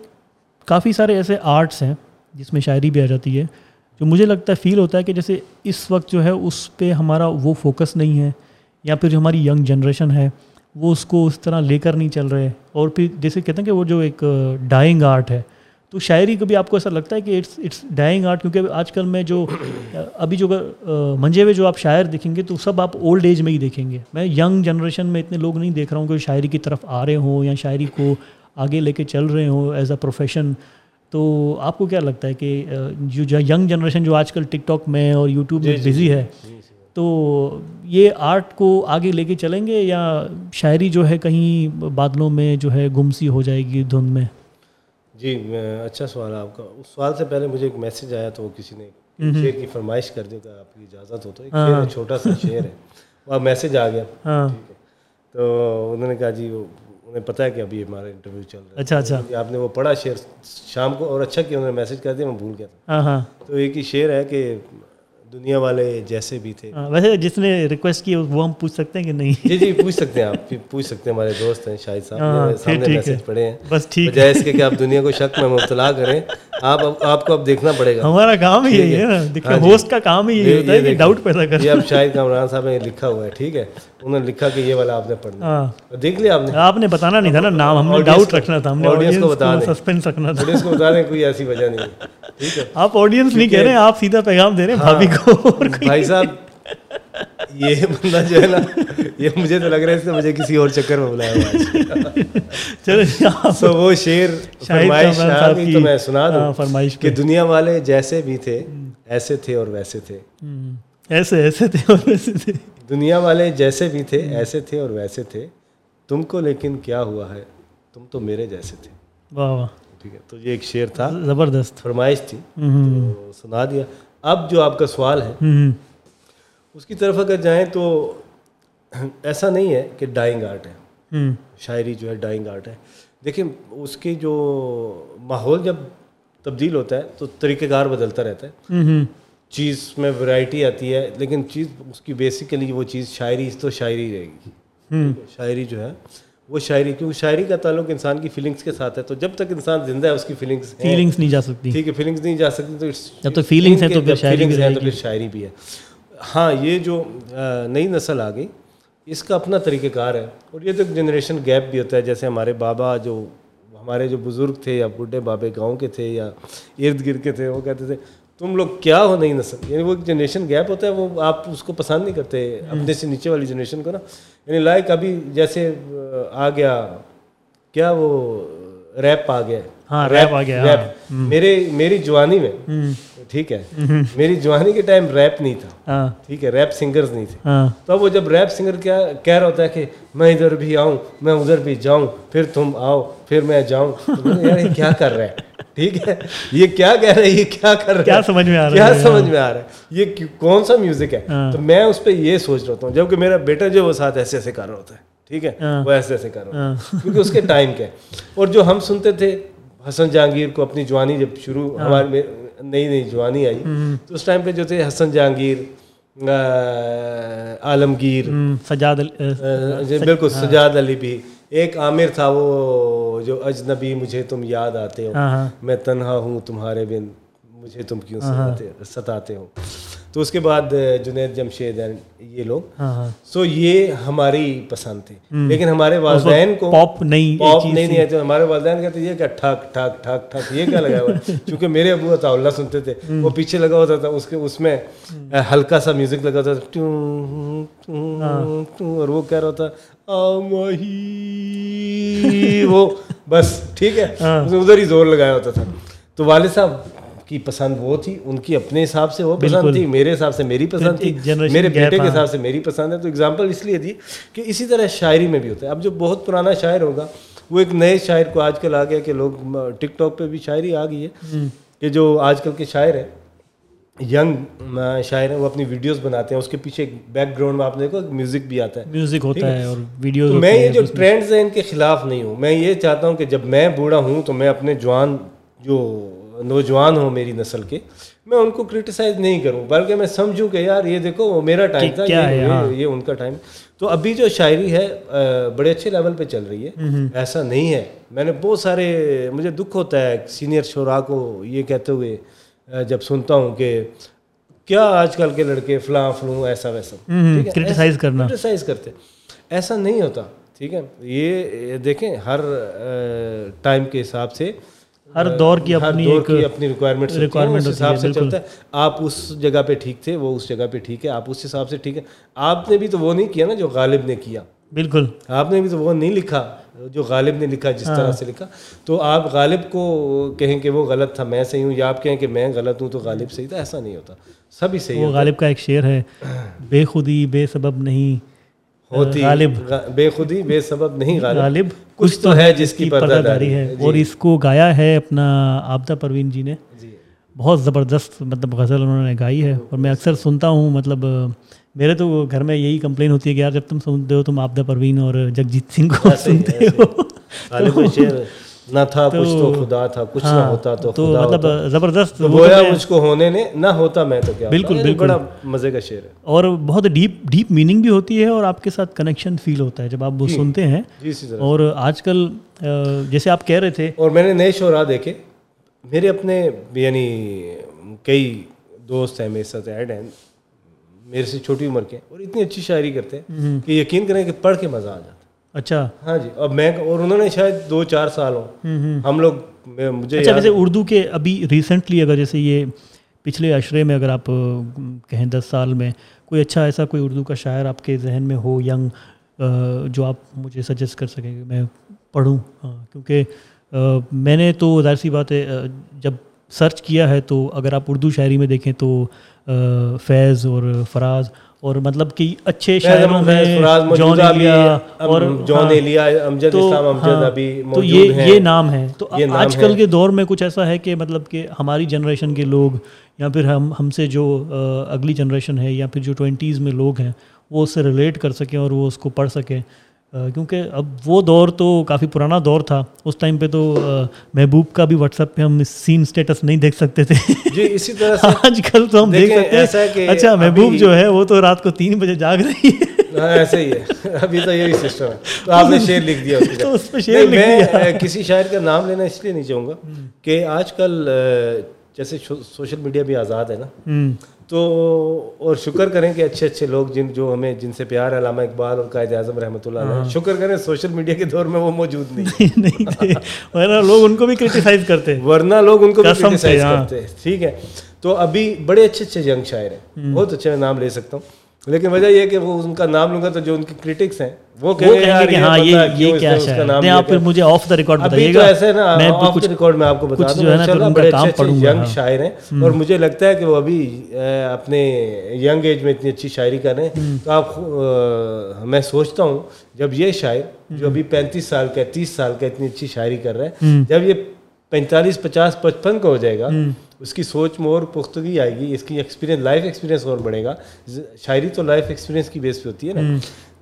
کافی سارے ایسے آرٹس ہیں جس میں شاعری بھی آ جاتی ہے، جو مجھے لگتا ہے فیل ہوتا ہے کہ جیسے اس وقت جو ہے اس پہ ہمارا وہ فوکس نہیں ہے، یا پھر جو ہماری ینگ جنریشن ہے، وہ اس کو اس طرح لے کر نہیں چل رہے۔ اور پھر جیسے کہتے ہیں کہ وہ جو ایک ڈائنگ آرٹ ہے۔ تو شاعری کو بھی آپ کو ایسا لگتا ہے کہ اٹس اٹس ڈائنگ آرٹ کیونکہ آج کل میں جو ابھی جو منجے ہوئے جو آپ شاعر دیکھیں گے تو سب آپ اولڈ ایج میں ہی دیکھیں گے۔ میں ینگ جنریشن میں اتنے لوگ نہیں دیکھ رہا ہوں کہ شاعری کی طرف آ رہے ہوں یا شاعری کو آگے لے کے چل رہے ہوں ایز اے پروفیشن تو آپ کو کیا لگتا ہے کہ جو ینگ جنریشن جو آج کل ٹک ٹاک میں اور یوٹیوب میں بزی جی، جی، ہے جی، تو یہ آرٹ کو آگے لے کے چلیں گے یا شاعری جو ہے کہیں بادلوں میں جو ہے گمسی ہو جائے گی دھند میں؟ جی اچھا سوال ہے آپ کا۔ اس سوال سے پہلے مجھے ایک میسیج آیا تو وہ کسی نے شعر کی فرمائش کر دی کہ آپ کی اجازت ہو تو۔ ایک ہاں۔ چھوٹا سا شعر ہے۔ وہ میسیج آ گیا۔ ہاں۔ تو انہوں نے کہا جی وہ انہیں پتا ہے کہ ابھی ہمارا انٹرویو چل رہا ہے۔ اچھا اچھا۔ آپ نے وہ پڑھا شعر شام کو اور اچھا کہ انہوں نے میسج کر دیا میں بھول گیا تھا۔ ہاں، ہاں۔ تو ایک ہی شعر ہے کہ دنیا والے جیسے بھی تھے۔ ہاں، ویسے جس نے ریکویسٹ کی وہ ہم پوچھ سکتے ہیں کہ نہیں۔ جی جی پوچھ سکتے ہیں آپ۔ پوچھ سکتے ہیں ہمارے دوست ہیں شاہد صاحب سامنے میسج پڑھے ہیں۔ بس ٹھیک بجائے اس کے کہ آپ دنیا کو شک میں مبتلا کریں آپ آپ کو اب دیکھنا پڑے گا۔ ہمارا کام ہی یہی ہے ہوسٹ کا کام ہی یہی ہوتا ہے کہ ڈاؤٹ پیدا کریں یہ اب شاہد کامران صاحب نے لکھا ہوا ہے ٹھیک ہے۔ انہوں نے لکھا کہ یہ والا آپ نے پڑھنا دیکھ لیا آپ نے؟ آپ نے بتانا نہیں تھا نا نام ہم نے ڈاؤٹ رکھنا تھا ہم نے آڈینس کو بتا سسپینس رکھنا تھا۔ آڈینس کو بتا دیں کوئی ایسی وجہ نہیں ٹھیک ہے۔ آپ آڈینس نہیں کہہ رہے ہیں آپ سیدھا پیغام دے رہے ہیں بھابھی کو بھائی صاحب یہ بندہ جو ہے نا یہ مجھے تو لگ رہا ہے اس نے مجھے کسی اور چکر میں بلایا چلو وہ شعر فرمائش تو میں سنا دوں ہاں، کہ دنیا والے جیسے بھی تھے ایسے تھے اور ویسے تھے۔ ایسے ایسے تھے اور ویسے تھے۔ دنیا والے جیسے بھی تھے ایسے تھے اور ویسے تھے۔ تم کو لیکن کیا ہوا ہے؟ تم تو میرے جیسے تھے۔ واہ واہ۔ ٹھیک ہے تو یہ ایک شعر تھا۔ زبردست۔ فرمائش تھی۔ سنا دیا۔ اب جو آپ کا سوال ہے اس کی طرف اگر جائیں تو ایسا نہیں ہے کہ ڈائنگ آرٹ ہے۔ شاعری جو ہے ڈائنگ آرٹ ہے۔ دیکھیں اس کے جو ماحول جب تبدیل ہوتا ہے تو طریقہ کار بدلتا رہتا ہے۔ چیز میں ورائٹی آتی ہے لیکن چیز اس کی بیسیکلی وہ چیز شاعری تو شاعری رہے گی۔ شاعری جو ہے وہ شاعری کیونکہ شاعری کا تعلق انسان کی فیلنگس کے ساتھ ہے تو جب تک انسان زندہ ہے اس کی فیلنگس فیلنگس نہیں جا سکتی۔ ٹھیک ہے فیلنگس نہیں جا سکتی تو جب تو فیلنگس ہیں تو پھر شاعری بھی ہے۔ ہاں یہ جو نئی نسل آ گئی اس کا اپنا طریقہ کار ہے۔ اور یہ تو ایک جنریشن گیپ بھی ہوتا ہے جیسے ہمارے بابا جو ہمارے جو بزرگ تھے یا بڈھے بابے گاؤں کے تھے یا ارد گرد کے تھے وہ کہتے تھے تم لوگ کیا ہو نئی نسل یعنی وہ ایک جنریشن گیپ ہوتا ہے وہ آپ اس کو پسند نہیں کرتے اپنے سے نیچے والی جنریشن کو نا۔ یعنی لائک ابھی جیسے آ گیا کیا وہ ریپ آ گیا؟ ہاں ریپ آ گیا ریپ میرے میری جوانی میں ٹھیک ہے؟ میری جوانی کے ٹائم ریپ نہیں تھا۔ ہاں۔ ٹھیک ہے ریپ سنگرز نہیں تھے۔ ہاں۔ تو وہ جب ریپ سنگر کیا کہہ رہا ہوتا ہے کہ میں ادھر بھی آؤں میں ادھر بھی جاؤں پھر تم آؤ پھر میں جاؤں۔ یار کیا کر رہا ہے؟ ٹھیک ہے۔ یہ کیا کہہ رہا ہے؟ یہ کیا کر رہا ہے؟ کیا سمجھ میں آ رہا ہے؟ کیا سمجھ میں آ رہا ہے؟ یہ کون سا میوزک ہے؟ ہاں۔ تو میں اس پہ یہ سوچ رہا ہوں جبکہ میرا بیٹا جو وہ ساتھ ایسے ایسے کر رہا ہوتا ہے۔ ٹھیک ہے؟ وہ ایسے ایسے کر رہا ہوں کیونکہ اس کے ٹائم کا ہے۔ اور جو ہم سنتے تھے حسن جہانگیر کو اپنی جوانی جب شروع ہماری نئی نئی جوانی آئی۔ تو اس ٹائم پہ جو تھے حسن جہانگیر عالمگیر سجاد بالکل سجاد علی بھی۔ ایک عامر تھا وہ جو اجنبی مجھے تم یاد آتے ہو۔ میں تنہا ہوں تمہارے بن مجھے تم کیوں ستاتے ہو۔ تو اس کے بعد جنید جمشید یہ لوگ۔ سو یہ ہماری پسند تھی لیکن ہمارے والدین کو پاپ نہیں پاپ نہیں نہیں آتے ہمارے والدین کہتے یہ کیا ٹھاک ٹھاک ٹھاک ٹھاک یہ کیا لگا ہوا ہے؟ <laughs> چونکہ میرے ابو عطا اللہ سنتے تھے۔ وہ پیچھے لگا ہوتا تھا اس کے اس میں ہلکا سا میوزک لگا ہوتا تھا۔ اور وہ کہہ رہا تھا وہ بس ٹھیک ہے۔ ادھر ہی زور لگایا ہوتا تھا۔ تو والد صاحب کی پسند وہ تھی ان کی اپنے حساب سے وہ پسند تھی میرے حساب سے میری پسند تھی میرے بیٹے کے حساب سے میری پسند ہے۔ تو اگزامپل اس لیے دی کہ اسی طرح شاعری میں بھی ہوتا ہے۔ اب جو بہت پرانا شاعر ہوگا وہ ایک نئے شاعر کو آج کل آ گیا کہ لوگ ٹک ٹاک پہ بھی شاعری آ گئی ہے کہ جو آج کل کے شاعر ہیں ینگ شاعر ہیں وہ اپنی ویڈیوز بناتے ہیں۔ اس کے پیچھے بیک گراؤنڈ میں آپ دیکھو میوزک بھی آتا ہے۔ میوزک ہوتا ہے؟ اور ویڈیو میں یہ جو ٹرینڈز ہیں ان کے خلاف نہیں ہوں۔ میں یہ چاہتا ہوں کہ جب میں بوڑھا ہوں تو میں اپنے جوان جو نوجوان ہوں میری نسل کے میں ان کو کرٹیسائز نہیں کروں بلکہ میں سمجھوں کہ یار یہ دیکھو وہ میرا ٹائم تھا یہ ان کا ٹائم تو ابھی جو شاعری ہے بڑے اچھے لیول پہ چل رہی ہے۔ ایسا نہیں ہے۔ میں نے بہت سارے مجھے دکھ ہوتا ہے سینئر شعراء کو یہ کہتے ہوئے جب سنتا ہوں کہ کیا آج کل کے لڑکے فلاں فلوں ایسا ویسا۔ کرٹیسائز کرنا۔ کرٹیسائز کرتے۔ ایسا نہیں ہوتا ٹھیک ہے؟ یہ دیکھیں ہر ٹائم کے حساب سے ہر دور کی اپنی دور کی اپنی ریکوائرمنٹ ریکوائرمنٹ حساب سے چلتا ہے۔ آپ اس جگہ پہ ٹھیک تھے وہ اس جگہ پہ ٹھیک ہے آپ اس حساب سے ٹھیک ہے۔ آپ نے بھی تو وہ نہیں کیا نا جو غالب نے کیا۔ بالکل۔ آپ نے بھی تو وہ نہیں لکھا جو غالب نے لکھا جس طرح سے لکھا۔ تو آپ غالب کو کہیں کہ وہ غلط تھا میں صحیح ہوں یا آپ کہیں کہ میں غلط ہوں تو غالب صحیح تھا ایسا نہیں ہوتا۔ سبھی صحیح وہ غالب کا ایک شعر ہے بے خودی بے سبب نہیں۔ ہوتی غالب. بے خودی بے سبب نہیں غالب. کچھ تو ہے جس کی پردہ داری. ہے اور اس کو گایا ہے اپنا آبدہ پروین جی نے۔ بہت زبردست مطلب غزل انہوں نے گائی ہے اور میں اکثر سنتا ہوں مطلب میرے تو گھر میں یہی کمپلین ہوتی ہے کہ یار جب تم سنتے ہو تم آبدہ پروین اور جگجیت سنگھ کو سنتے ہو۔ نہ تھا کچھ تو خدا تھا کچھ نہ ہوتا تو خدا مطلب زبردست گویا مجھ کو ہونے نے نہ ہوتا میں تو کیا بالکل بالکل۔ بڑا مزے کا شعر ہے۔ اور بہت ڈیپ ڈیپ میننگ بھی ہوتی ہے اور آپ کے ساتھ کنیکشن فیل ہوتا ہے۔ جب آپ وہ سنتے ہیں اور آج کل جیسے آپ کہہ رہے تھے۔ اور میں نے نئے شعرا دیکھے۔ میرے اپنے یعنی کئی دوست ہیں میرے ساتھ ایڈ ہیں۔ میرے سے چھوٹی عمر کے اور اتنی اچھی شاعری کرتے ہیں کہ یقین کریں کہ پڑھ کے مزہ آ جاتا اچھا۔ ہاں جی اور میں اور انہوں نے شاید دو چار سال ہوں۔ ہم لوگ مجھے اچھا ویسے اردو کے ابھی ریسنٹلی اگر جیسے یہ پچھلے عشرے میں اگر آپ کہیں دس سال میں کوئی اچھا ایسا کوئی اردو کا شاعر آپ کے ذہن میں ہو ینگ جو آپ مجھے سجیسٹ کر سکیں کہ میں پڑھوں۔ ہاں کیونکہ میں نے تو ظاہر سی بات ہے جب سرچ کیا ہے تو اگر آپ اردو شاعری میں دیکھیں تو فیض اور فراز اور مطلب کہ اچھے شاعروں میں جون ایلیا اور جون ایلیا امجد اسلام امجد ابھی تو یہ یہ نام ہے۔ تو آج کل کے دور میں کچھ ایسا ہے کہ مطلب کہ ہماری جنریشن کے لوگ یا پھر ہم ہم سے جو اگلی جنریشن ہے یا پھر جو ٹوینٹیز میں لوگ ہیں وہ اس سے ریلیٹ کر سکیں اور وہ اس کو پڑھ سکیں۔ کیونکہ اب وہ دور تو کافی پرانا دور تھا اس ٹائم پہ تو محبوب کا بھی واٹس ایپ پہ ہم سین اسٹیٹس نہیں دیکھ سکتے تھے۔ جی اسی طرح سے۔ <laughs> آج کل تو ہم دیکھ سکتے ہیں۔ اچھا محبوب جو ہے وہ تو رات کو تین بجے جاگ رہی ہے۔ ہاں، ایسے ہی ہے۔ ابھی تو یہی سسٹم ہے۔ تو آپ نے شعر لکھ دیا اس <laughs> پہ میں کسی شاعر کا نام لینا اس لیے نہیں چاہوں گا کہ آج کل جیسے سوشل میڈیا بھی آزاد ہے نا۔ تو اور شکر کریں کہ اچھے اچھے لوگ جن جو ہمیں جن سے پیار ہے علامہ اقبال اور قائد اعظم رحمۃ اللہ علیہ شکر کریں سوشل میڈیا کے دور میں وہ موجود نہیں ورنہ لوگ ان کو بھی کرٹیسائز کرتے۔ ورنہ لوگ ان کو بھی کرٹیسائز کرتے۔ ٹھیک ہے۔ تو ابھی بڑے اچھے اچھے ینگ شاعر ہیں۔ بہت اچھے نام لے سکتا ہوں۔ لیکن وجہ یہ کہ وہ ان کا نام لوں گا تو جو ان کی کریٹکس ہیں وہ کہیں گے ہاں یہ یہ کیا ہے آپ پھر مجھے آف دا ریکارڈ بتائیے گا۔ ایسے نا آف دا ریکارڈ میں آپ کو بتا دوں انشاءاللہ بڑے اچھے ینگ شاعر ہیں اور مجھے لگتا ہے کہ وہ ابھی اپنے ینگ ایج میں اتنی اچھی شاعری کر رہے ہیں۔ تو آپ میں سوچتا ہوں جب یہ شاعر جو ابھی پینتیس سال کا تیس سال کا اتنی اچھی شاعری کر رہے ہیں جب یہ پینتالیس پچاس پچپن کا ہو جائے گا اس کی سوچ میں اور پختگی آئے گی اس کی ایکسپیرینس لائف ایکسپیرینس اور بڑھے گا۔ شاعری تو لائف ایکسپیرینس کی بیس پہ ہوتی ہے نا۔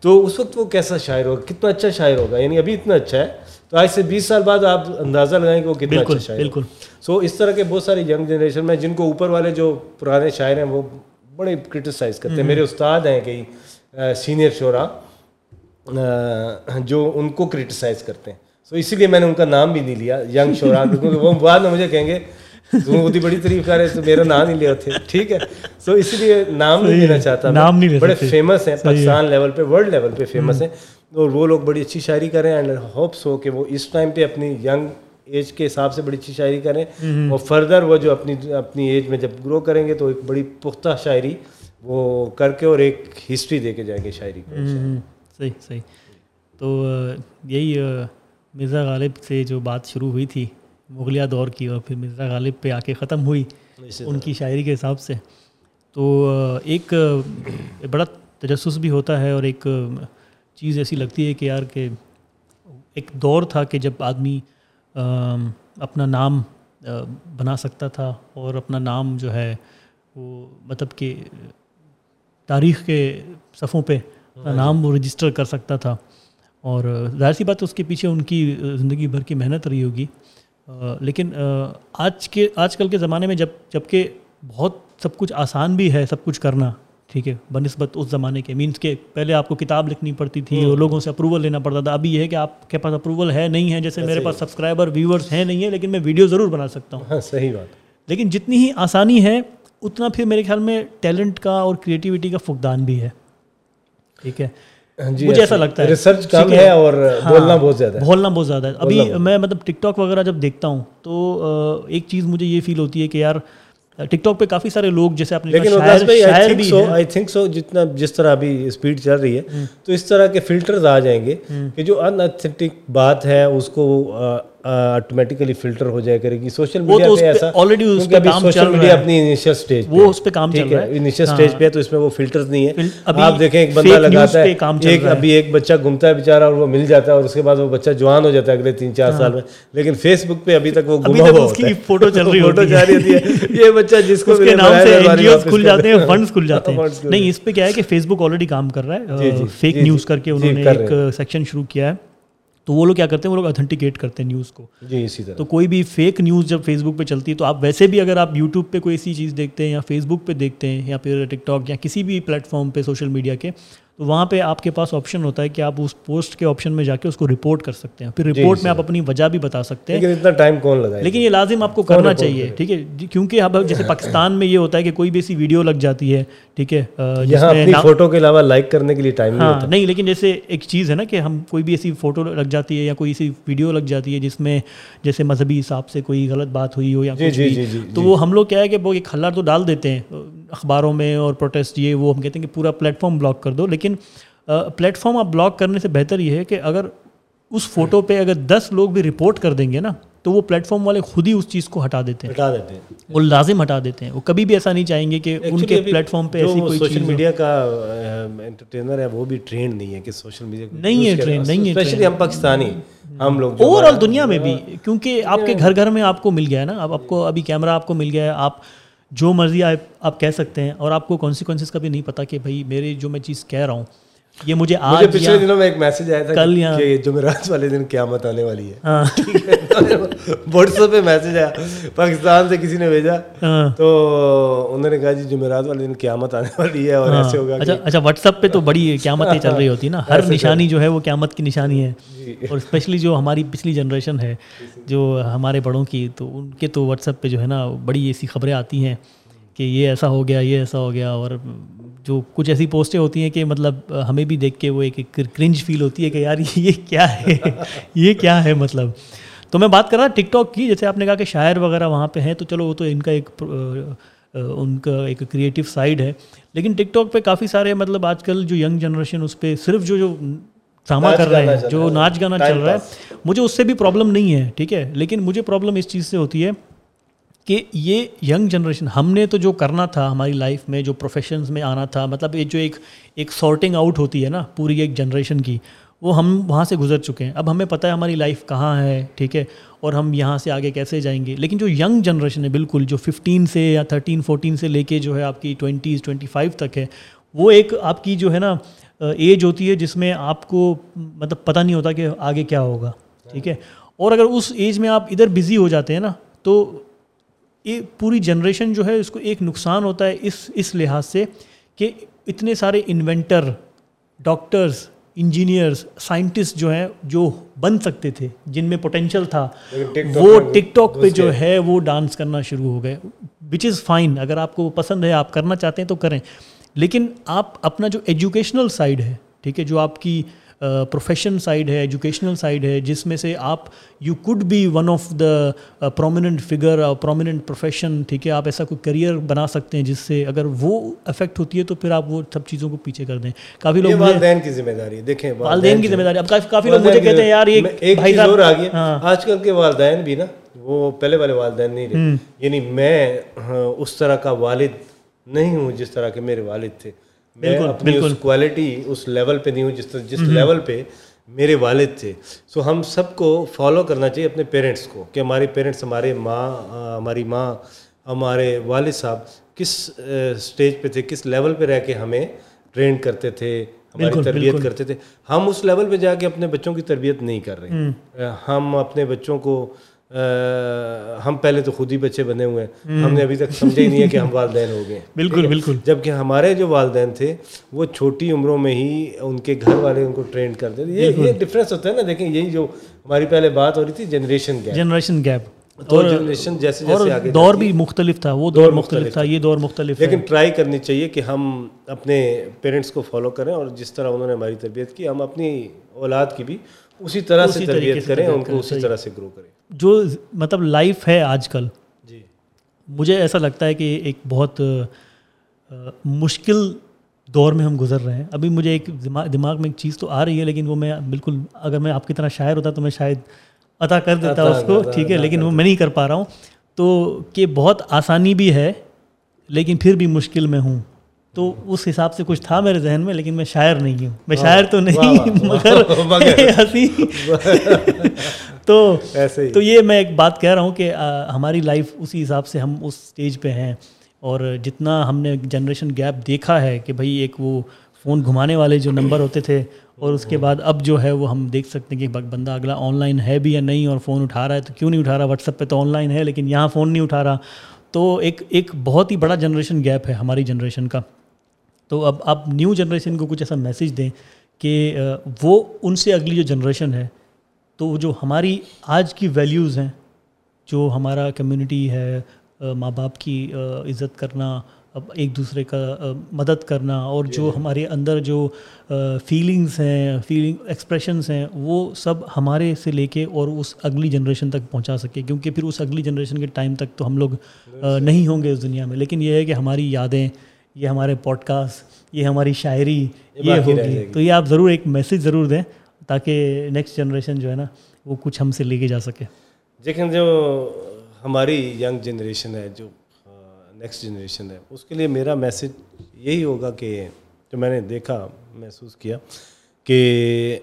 تو اس وقت وہ کیسا شاعر ہوگا؟ کتنا اچھا شاعر ہوگا؟ یعنی ابھی اتنا اچھا ہے۔ تو آج سے بیس سال بعد آپ اندازہ لگائیں کہ وہ کتنا اچھا شاعر بالکل۔ سو اس طرح کے بہت سارے ینگ جنریشن میں جن کو اوپر والے جو پرانے شاعر ہیں وہ بڑے کرٹیسائز کرتے ہیں۔ میرے استاد ہیں کئی سینئر شعرا جو ان کو کرٹیسائز کرتے ہیں۔ سو اسی لیے میں نے ان کا نام بھی نہیں لیا ینگ شعرا کیونکہ وہ بعد میں مجھے کہیں گے تم بڑی تعریف کر رہے تو میرا نام نہیں لیا تھے ٹھیک ہے۔ سو اسی لیے نام نہیں لینا چاہتا نام نہیں بڑے فیمس ہیں پاکستان لیول پہ ورلڈ لیول پہ فیمس ہیں۔ اور وہ لوگ بڑی اچھی شاعری کریں اینڈ ہوپس ہو کہ وہ اس ٹائم پہ اپنی ینگ ایج کے حساب سے بڑی اچھی شاعری کریں۔ اور فردر وہ جو اپنی اپنی ایج میں جب گرو کریں گے تو ایک بڑی پختہ شاعری وہ کر کے اور ایک ہسٹری دے کے جائیں گے شاعری کو۔ صحیح صحیح۔ تو یہی مرزا غالب سے جو بات شروع ہوئی تھی مغلیہ دور کی اور پھر مرزا غالب پہ آ کے ختم ہوئی ان کی شاعری کے حساب سے۔ تو ایک بڑا تجسس بھی ہوتا ہے اور ایک چیز ایسی لگتی ہے کہ یار کہ ایک دور تھا کہ جب آدمی اپنا نام بنا سکتا تھا اور اپنا نام جو ہے وہ مطلب کہ تاریخ کے صفوں پہ اپنا نام وہ رجسٹر کر سکتا تھا۔ اور ظاہر سی بات اس کے پیچھے ان کی زندگی بھر کی محنت رہی ہوگی۔ لیکن آج کے آج کل کے زمانے میں جب جبکہ بہت سب کچھ آسان بھی ہے سب کچھ کرنا ٹھیک ہے بہ نسبت اس زمانے کے مینس کہ پہلے آپ کو کتاب لکھنی پڑتی تھی اور لوگوں سے اپروول لینا پڑتا تھا۔ ابھی یہ ہے کہ آپ کے پاس اپروول ہے نہیں ہے جیسے میرے پاس سبسکرائبر ویورس ہیں نہیں ہے لیکن میں ویڈیو ضرور بنا سکتا ہوں۔ ہاں، صحیح بات۔ لیکن جتنی ہی آسانی ہے اتنا پھر میرے خیال میں ٹیلنٹ کا اور کریٹیوٹی کا فقدان بھی ہے۔ ٹھیک ہے۔ مجھے ایسا لگتا ہے۔ ریسرچ کم ہے۔ اور ہاں، بولنا بہت زیادہ ہے۔ بولنا بہت زیادہ ہے۔ ابھی میں مطلب ٹک ٹاک وغیرہ جب دیکھتا ہوں تو ایک چیز مجھے یہ فیل ہوتی ہے کہ یار ٹک ٹاک پہ کافی سارے لوگ جیسے آپ نے تھنک سو جتنا جس طرح ابھی اسپیڈ چل رہی ہے تو اس طرح کے فلٹرز آ جائیں گے کہ جو ان اتھینٹک بات ہے اس کو آٹومیٹیکلی فلٹر ہو جائے کرے گی. سوشل میڈیا پہ ایسا آلریڈی اس پہ کام سوشل میڈیا اپنی انیشل سٹیج وہ اس پہ کام چل رہا ہے۔ انیشل سٹیج پہ تو اس میں وہ فلٹرز نہیں ہے آپ دیکھیں ایک بندہ لگاتا ہے ایک ابھی ایک بچہ گھومتا ہے بیچارہ اور وہ مل جاتا ہے اور اس کے بعد وہ بچہ جوان ہو جاتا ہے اگلے تین چار سال میں۔ لیکن فیس بک پہ ابھی تک وہ گما ہوا ہوتا ہے۔ فوٹو چل رہی <laughs> فوٹو جاری ہوتی ہے۔ یہ بچہ جس کو کے نام سے این جی اوز کھل جاتے ہیں <laughs> فنڈز کھل جاتے ہیں۔ نہیں اس پہ کیا ہے کہ فیس بک آلریڈی کام کر رہا ہے۔ فیک نیوز کر کے انہوں نے ایک سیکشن شروع کیا ہے۔ تو وہ لوگ کیا کرتے ہیں؟ وہ لوگ اتھنٹیکیٹ کرتے ہیں نیوز کو۔ جی اسی طرح۔ تو کوئی بھی فیک نیوز جب فیس بک پہ چلتی ہے تو آپ ویسے بھی اگر آپ یوٹیوب پہ کوئی ایسی چیز دیکھتے ہیں یا فیس بک پہ دیکھتے ہیں یا پھر ٹک ٹاک یا کسی بھی پلیٹ فارم پہ سوشل میڈیا کے تو وہاں پہ آپ کے پاس آپشن ہوتا ہے کہ آپ اس پوسٹ کے آپشن میں جا کے اس کو رپورٹ کر سکتے ہیں۔ پھر رپورٹ جی، میں آپ اپنی وجہ بھی بتا سکتے ہیں۔ اتنا ٹائم کون لگا لیکن یہ لازم آپ کو کرنا چاہیے ٹھیک ہے؟ جی، کیونکہ اب جیسے <coughs> پاکستان میں یہ ہوتا ہے کہ کوئی بھی ایسی ویڈیو لگ جاتی ہے ٹھیک ہے فوٹو کے علاوہ لائک کرنے کے لیے ٹائم ہاں نہیں لیکن جیسے ایک چیز ہے نا کہ ہم کوئی بھی ایسی فوٹو لگ جاتی ہے یا کوئی ایسی ویڈیو لگ جاتی ہے جس میں جیسے مذہبی حساب سے کوئی غلط بات ہوئی ہو یا جی، کچھ تو وہ ہم لوگ کیا ہے کہ وہ ایک ہلّا تو ڈال دیتے ہیں۔ اخباروں میں اور پروٹیسٹ یہ وہ ہم کہتے ہیں کہ پورا پلیٹ فارم بلاک کر دو لیکن پلیٹ فارم آپ بلاک کرنے سے بہتر یہ ہے کہ اگر اس فوٹو پہ اگر دس لوگ بھی رپورٹ کر دیں گے نا تو وہ پلیٹ فارم والے خود ہی اس چیز کو ہٹا دیتے ہیں۔ ہٹا دیتے ہیں۔ وہ لازم ہٹا دیتے ہیں۔ وہ کبھی بھی ایسا نہیں چاہیں گے کہ ان کے پلیٹ فارم پہ ایسی کوئی سوشل میڈیا کا انٹرٹینر ہے وہ بھی ٹرینڈ نہیں ہے کہ سوشل میڈیا نہیں ہے ٹرینڈ نہیں ہے اسپیشلی ہم پاکستانی ہم لوگ اوور آل دنیا میں بھی کیونکہ آپ کے گھر گھر میں آپ کو مل گیا ہے نا۔ اب آپ کو ابھی کیمرہ آپ کو مل گیا ہے آپ جو مرضی آپ کہہ سکتے ہیں اور آپ کو کانسیکوینسز کا بھی نہیں پتا کہ بھائی میرے جو میں چیز کہہ رہا ہوں یہ مجھے آج پچھلے دنوں میں ایک میسج آیا تھا کل کہ جمعرات والے دن قیامت آنے والی ہے۔ <laughs> واٹس ایپ پہ میسج آیا پاکستان سے کسی نے بھیجا ہاں۔ تو انہوں نے کہا جی جمعرات والے دن قیامت آنے والی ہے اور ایسے ہوگا اچھا اچھا واٹس ایپ پہ تو بڑی قیامتیں چل رہی ہوتی ہے نا۔ <laughs> ہر نشانی جو ہے وہ قیامت کی نشانی ہے۔ جی۔ اور اسپیشلی جو ہماری پچھلی جنریشن ہے جو ہمارے بڑوں کی تو ان کے تو واٹس ایپ پہ جو ہے نا بڑی ایسی خبریں آتی ہیں کہ یہ ایسا ہو گیا یہ ایسا ہو گیا اور جو کچھ ایسی پوسٹیں ہوتی ہیں کہ مطلب ہمیں بھی دیکھ کے وہ ایک کرنج فیل ہوتی ہے کہ یار یہ کیا ہے؟ یہ کیا ہے مطلب؟ تو میں بات کر رہا ٹک ٹاک کی جیسے آپ نے کہا کہ شاعر وغیرہ وہاں پہ ہیں تو چلو وہ تو ان کا ایک ان کا ایک کریٹیو سائڈ ہے۔ لیکن ٹک ٹاک پہ کافی سارے مطلب آج کل جو ینگ جنریشن اس پہ صرف جو جو ڈرامہ کر رہے ہیں جو ناچ گانا چل رہا ہے۔ مجھے اس سے بھی پرابلم نہیں ہے ٹھیک ہے؟ لیکن مجھے پرابلم اس چیز سے ہوتی ہے کہ یہ ینگ جنریشن ہم نے تو جو کرنا تھا ہماری لائف میں، جو پروفیشنز میں آنا تھا مطلب یہ جو ایک ایک سارٹنگ آؤٹ ہوتی ہے نا پوری ایک جنریشن کی، وہ ہم وہاں سے گزر چکے ہیں۔ اب ہمیں پتہ ہے ہماری لائف کہاں ہے، ٹھیک ہے؟ اور ہم یہاں سے آگے کیسے جائیں گے؟ لیکن جو ینگ جنریشن ہے، بالکل جو ففٹین سے یا تھرٹین فورٹین سے لے کے جو ہے آپ کی ٹوینٹیز ٹوینٹی فائیو تک ہے، وہ ایک آپ کی جو ہے نا ایج ہوتی ہے جس میں آپ کو مطلب پتہ نہیں ہوتا کہ آگے کیا ہوگا، ٹھیک ہے؟ اور اگر اس ایج میں آپ ادھر بزی ہو جاتے ہیں نا، تو یہ پوری جنریشن جو ہے اس کو ایک نقصان ہوتا ہے اس اس لحاظ سے کہ اتنے سارے انوینٹر ڈاکٹرز انجینئرس سائنٹسٹ جو ہیں جو بن سکتے تھے جن میں پوٹینشیل تھا وہ ٹک ٹاک پہ جو ہے وہ ڈانس کرنا شروع ہو گئے وچ از فائن اگر آپ کو پسند ہے آپ کرنا چاہتے ہیں تو کریں۔ لیکن آپ اپنا جو ایجوکیشنل سائڈ ہے ٹھیک ہے جو آپ کی پروفیشن سائڈ ہے ایجوکیشنل سائڈ ہے جس میں سے آپ you could be one of the prominent figure prominent profession ٹھیک ہے آپ ایسا کوئی کریئر بنا سکتے ہیں جس سے اگر وہ افیکٹ ہوتی ہے تو پھر آپ وہ سب چیزوں کو پیچھے کر دیں کافی لوگ والدین کی ذمہ داری دیکھیں والدین کی ذمہ داری اب کافی لوگ مجھے کہتے ہیں یار ایک چیز اور آ گیا ہاں۔ آج کل کے والدین بھی نا وہ پہلے والے والدین نہیں رہے یعنی میں اس طرح کا والد نہیں ہوں جس طرح کے میرے والد تھے اپنی اس کوالٹی اس لیول پہ نہیں ہوں جس جس لیول پہ میرے والد تھے۔ سو ہم سب کو فالو کرنا چاہیے اپنے پیرنٹس کو کہ ہمارے پیرنٹس ہمارے ماں ہماری ماں ہمارے والد صاحب کس اسٹیج پہ تھے کس لیول پہ رہ کے ہمیں ٹرین کرتے تھے ہماری تربیت کرتے تھے۔ ہم اس لیول پہ جا کے اپنے بچوں کی تربیت نہیں کر رہے۔ ہم اپنے بچوں کو ہم پہلے تو خود ہی بچے بنے ہوئے ہیں۔ ہم نے ابھی تک سمجھا ہی نہیں ہے کہ ہم والدین ہو گئے بالکل بالکل۔ جبکہ ہمارے جو والدین تھے وہ چھوٹی عمروں میں ہی ان کے گھر والے ان کو ٹرین کرتے تھے۔ یہ یہ ڈفرینس ہوتا ہے نا۔ دیکھیں یہی جو ہماری پہلے بات ہو رہی تھی generation gap generation gap generation جیسے جیسے آگے دور بھی مختلف تھا وہ دور مختلف تھا یہ دور مختلف لیکن ٹرائی کرنی چاہیے کہ ہم اپنے پیرنٹس کو فالو کریں اور جس طرح انہوں نے ہماری تربیت کی ہم اپنی اولاد کی بھی اسی طرح سے تربیت کریں ان کو اسی طرح سے گرو کریں۔ جو مطلب لائف ہے آج کل جی۔ مجھے ایسا لگتا ہے کہ ایک بہت مشکل دور میں ہم گزر رہے ہیں۔ ابھی مجھے ایک دماغ میں ایک چیز تو آ رہی ہے لیکن وہ میں بالکل اگر میں آپ کی طرح شاعر ہوتا تو میں شاید عطا کر دیتا اس کو ٹھیک ہے لیکن وہ میں نہیں کر پا رہا ہوں۔ تو کہ بہت آسانی بھی ہے لیکن پھر بھی مشکل میں ہوں۔ تو اس حساب سے کچھ تھا میرے ذہن میں لیکن میں شاعر نہیں ہوں۔ میں شاعر تو نہیں مگر ہنسی۔ <laughs> تو ایسے تو یہ میں ایک بات کہہ رہا ہوں کہ ہماری لائف اسی حساب سے ہم اس اسٹیج پہ ہیں۔ اور جتنا ہم نے جنریشن گیپ دیکھا ہے کہ بھائی ایک وہ فون گھمانے والے جو نمبر ہوتے تھے اور اس کے بعد اب جو ہے وہ ہم دیکھ سکتے ہیں کہ بندہ اگلا آن لائن ہے بھی یا نہیں اور فون اٹھا رہا ہے تو کیوں نہیں اٹھا رہا؟ واٹس ایپ پہ تو آن لائن ہے لیکن یہاں فون نہیں اٹھا رہا۔ تو ایک ایک بہت ہی بڑا جنریشن گیپ ہے ہماری جنریشن کا۔ تو اب آپ نیو جنریشن کو کچھ ایسا میسیج دیں کہ وہ ان سے اگلی جو جنریشن ہے تو جو ہماری آج کی ویلیوز ہیں جو ہمارا کمیونٹی ہے ماں باپ کی عزت کرنا ایک دوسرے کا مدد کرنا اور جو ہمارے اندر جو فیلنگس ہیں فیلنگ ایکسپریشنس ہیں وہ سب ہمارے سے لے کے اور اس اگلی جنریشن تک پہنچا سکے۔ کیونکہ پھر اس اگلی جنریشن کے ٹائم تک تو ہم لوگ نہیں ہوں گے اس دنیا میں۔ لیکن یہ ہے کہ ہماری یادیں یہ ہمارے پوڈ کاسٹ یہ ہماری شاعری یہ ہوگی۔ تو یہ آپ ضرور ایک میسیج ضرور دیں تاکہ نیکسٹ جنریشن جو ہے نا وہ کچھ ہم سے لے کے جا سکے۔ لیکن جو ہماری ینگ جنریشن ہے جو نیکسٹ جنریشن ہے اس کے لیے میرا میسیج یہی ہوگا کہ جو میں نے دیکھا محسوس کیا کہ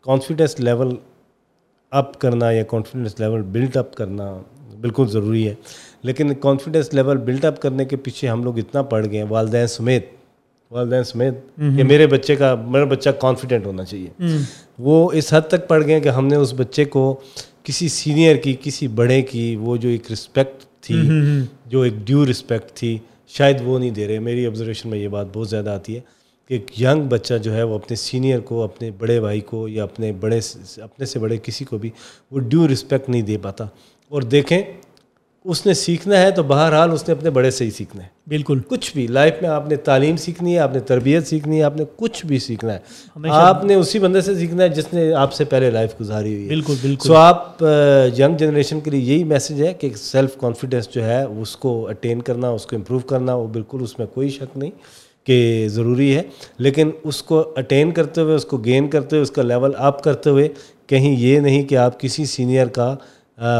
کانفیڈنس لیول اپ کرنا یا کانفیڈنس لیول بلڈ اپ کرنا بالکل ضروری ہے۔ لیکن کانفیڈنس لیول بلڈ اپ کرنے کے پیچھے ہم لوگ اتنا پڑھ گئے ہیں والدین سمیت والدین سمیت کہ میرے بچے کا میرا بچہ کانفیڈنٹ ہونا چاہیے۔ وہ اس حد تک پڑھ گئے کہ ہم نے اس بچے کو کسی سینئر کی کسی بڑے کی وہ جو ایک رسپیکٹ تھی جو ایک ڈیو رسپیکٹ تھی شاید وہ نہیں دے رہے۔ میری آبزرویشن میں یہ بات بہت زیادہ آتی ہے کہ ایک ینگ بچہ جو ہے وہ اپنے سینئر کو اپنے بڑے بھائی کو یا اپنے بڑے اپنے سے بڑے کسی کو بھی وہ ڈیو رسپیکٹ نہیں دے پاتا۔ اور دیکھیں اس نے سیکھنا ہے تو بہرحال اس نے اپنے بڑے سے ہی سیکھنا ہے۔ بالکل۔ کچھ بھی لائف میں آپ نے تعلیم سیکھنی ہے آپ نے تربیت سیکھنی ہے آپ نے کچھ بھی سیکھنا ہے۔ آپ نے اسی بندے سے سیکھنا ہے جس نے آپ سے پہلے لائف گزاری ہوئی ہے۔ بالکل بالکل۔ سو آپ ینگ جنریشن کے لیے یہی میسج ہے کہ سیلف کانفیڈینس جو ہے اس کو اٹین کرنا اس کو امپروو کرنا وہ بالکل اس میں کوئی شک نہیں کہ ضروری ہے۔ لیکن اس کو اٹین کرتے ہوئے اس کو گین کرتے ہوئے اس کا لیول اپ کرتے ہوئے کہیں یہ نہیں کہ آپ کسی سینئر کا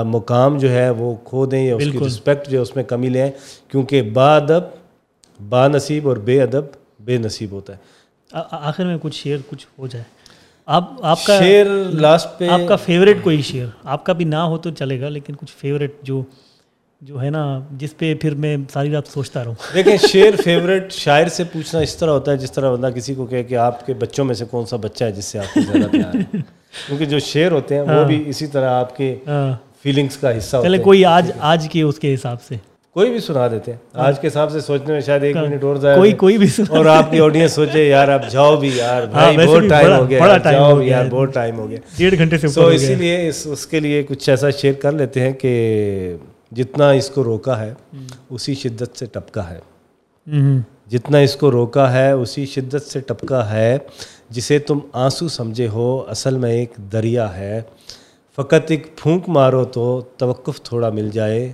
مقام جو ہے وہ کھو دیں یا اس کی رسپیکٹ جو ہے اس میں کمی لیں کیونکہ با ادب با نصیب اور بے ادب بے نصیب ہوتا ہے۔ آخر میں کچھ شعر کچھ ہو جائے۔ آپ آپ کا شعر لاسٹ پہ آپ کا فیوریٹ کوئی شعر؟ آپ کا بھی نہ ہو تو چلے گا لیکن کچھ فیوریٹ جو جو ہے نا جس پہ پھر میں ساری رات سوچتا رہوں۔ دیکھیں شعر فیوریٹ شاعر سے پوچھنا اس طرح ہوتا ہے جس طرح بندہ کسی کو کہے کہ آپ کے بچوں میں سے کون سا بچہ ہے جس سے آپ کو زیادہ پیار ہے؟ <laughs> کیونکہ جو شعر ہوتے ہیں وہ بھی اسی طرح آپ کے فیلنگس کا حصہ چلے کوئی آج آج کے اس کے حساب سے۔ کوئی بھی سنا دیتے ہیں۔ آج کے حساب سے سوچنے میں شاید ایک منٹ اور ضائع کوئی کوئی بھی اور آپ کی آڈینس سوچے یار اب جاؤ بھی یار بھائی ویسے بہت ٹائم ہو گیا جاؤ یار۔ بہت ٹائم ہو گیا۔ ڈیڑھ گھنٹے سے سو ہو اسی لیے اس اس کے لیے کچھ ایسا شیئر کر لیتے ہیں کہ جتنا اس کو روکا ہے اسی شدت سے ٹپکا ہے۔ جتنا اس کو روکا ہے اسی شدت سے ٹپکا ہے جسے تم آنسو سمجھے ہو اصل میں ایک دریا ہے۔ فقط ایک پھونک مارو تو توقف تھوڑا مل جائے۔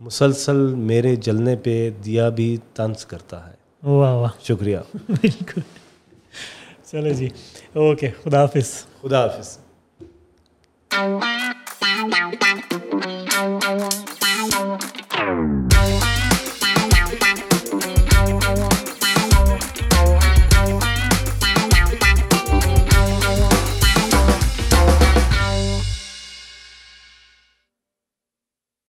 مسلسل میرے جلنے پہ دیا بھی طنز کرتا ہے۔ واہ واہ۔ شکریہ۔ <laughs> بالکل۔ چلو جی اوکے خدا حافظ۔ خدا حافظ۔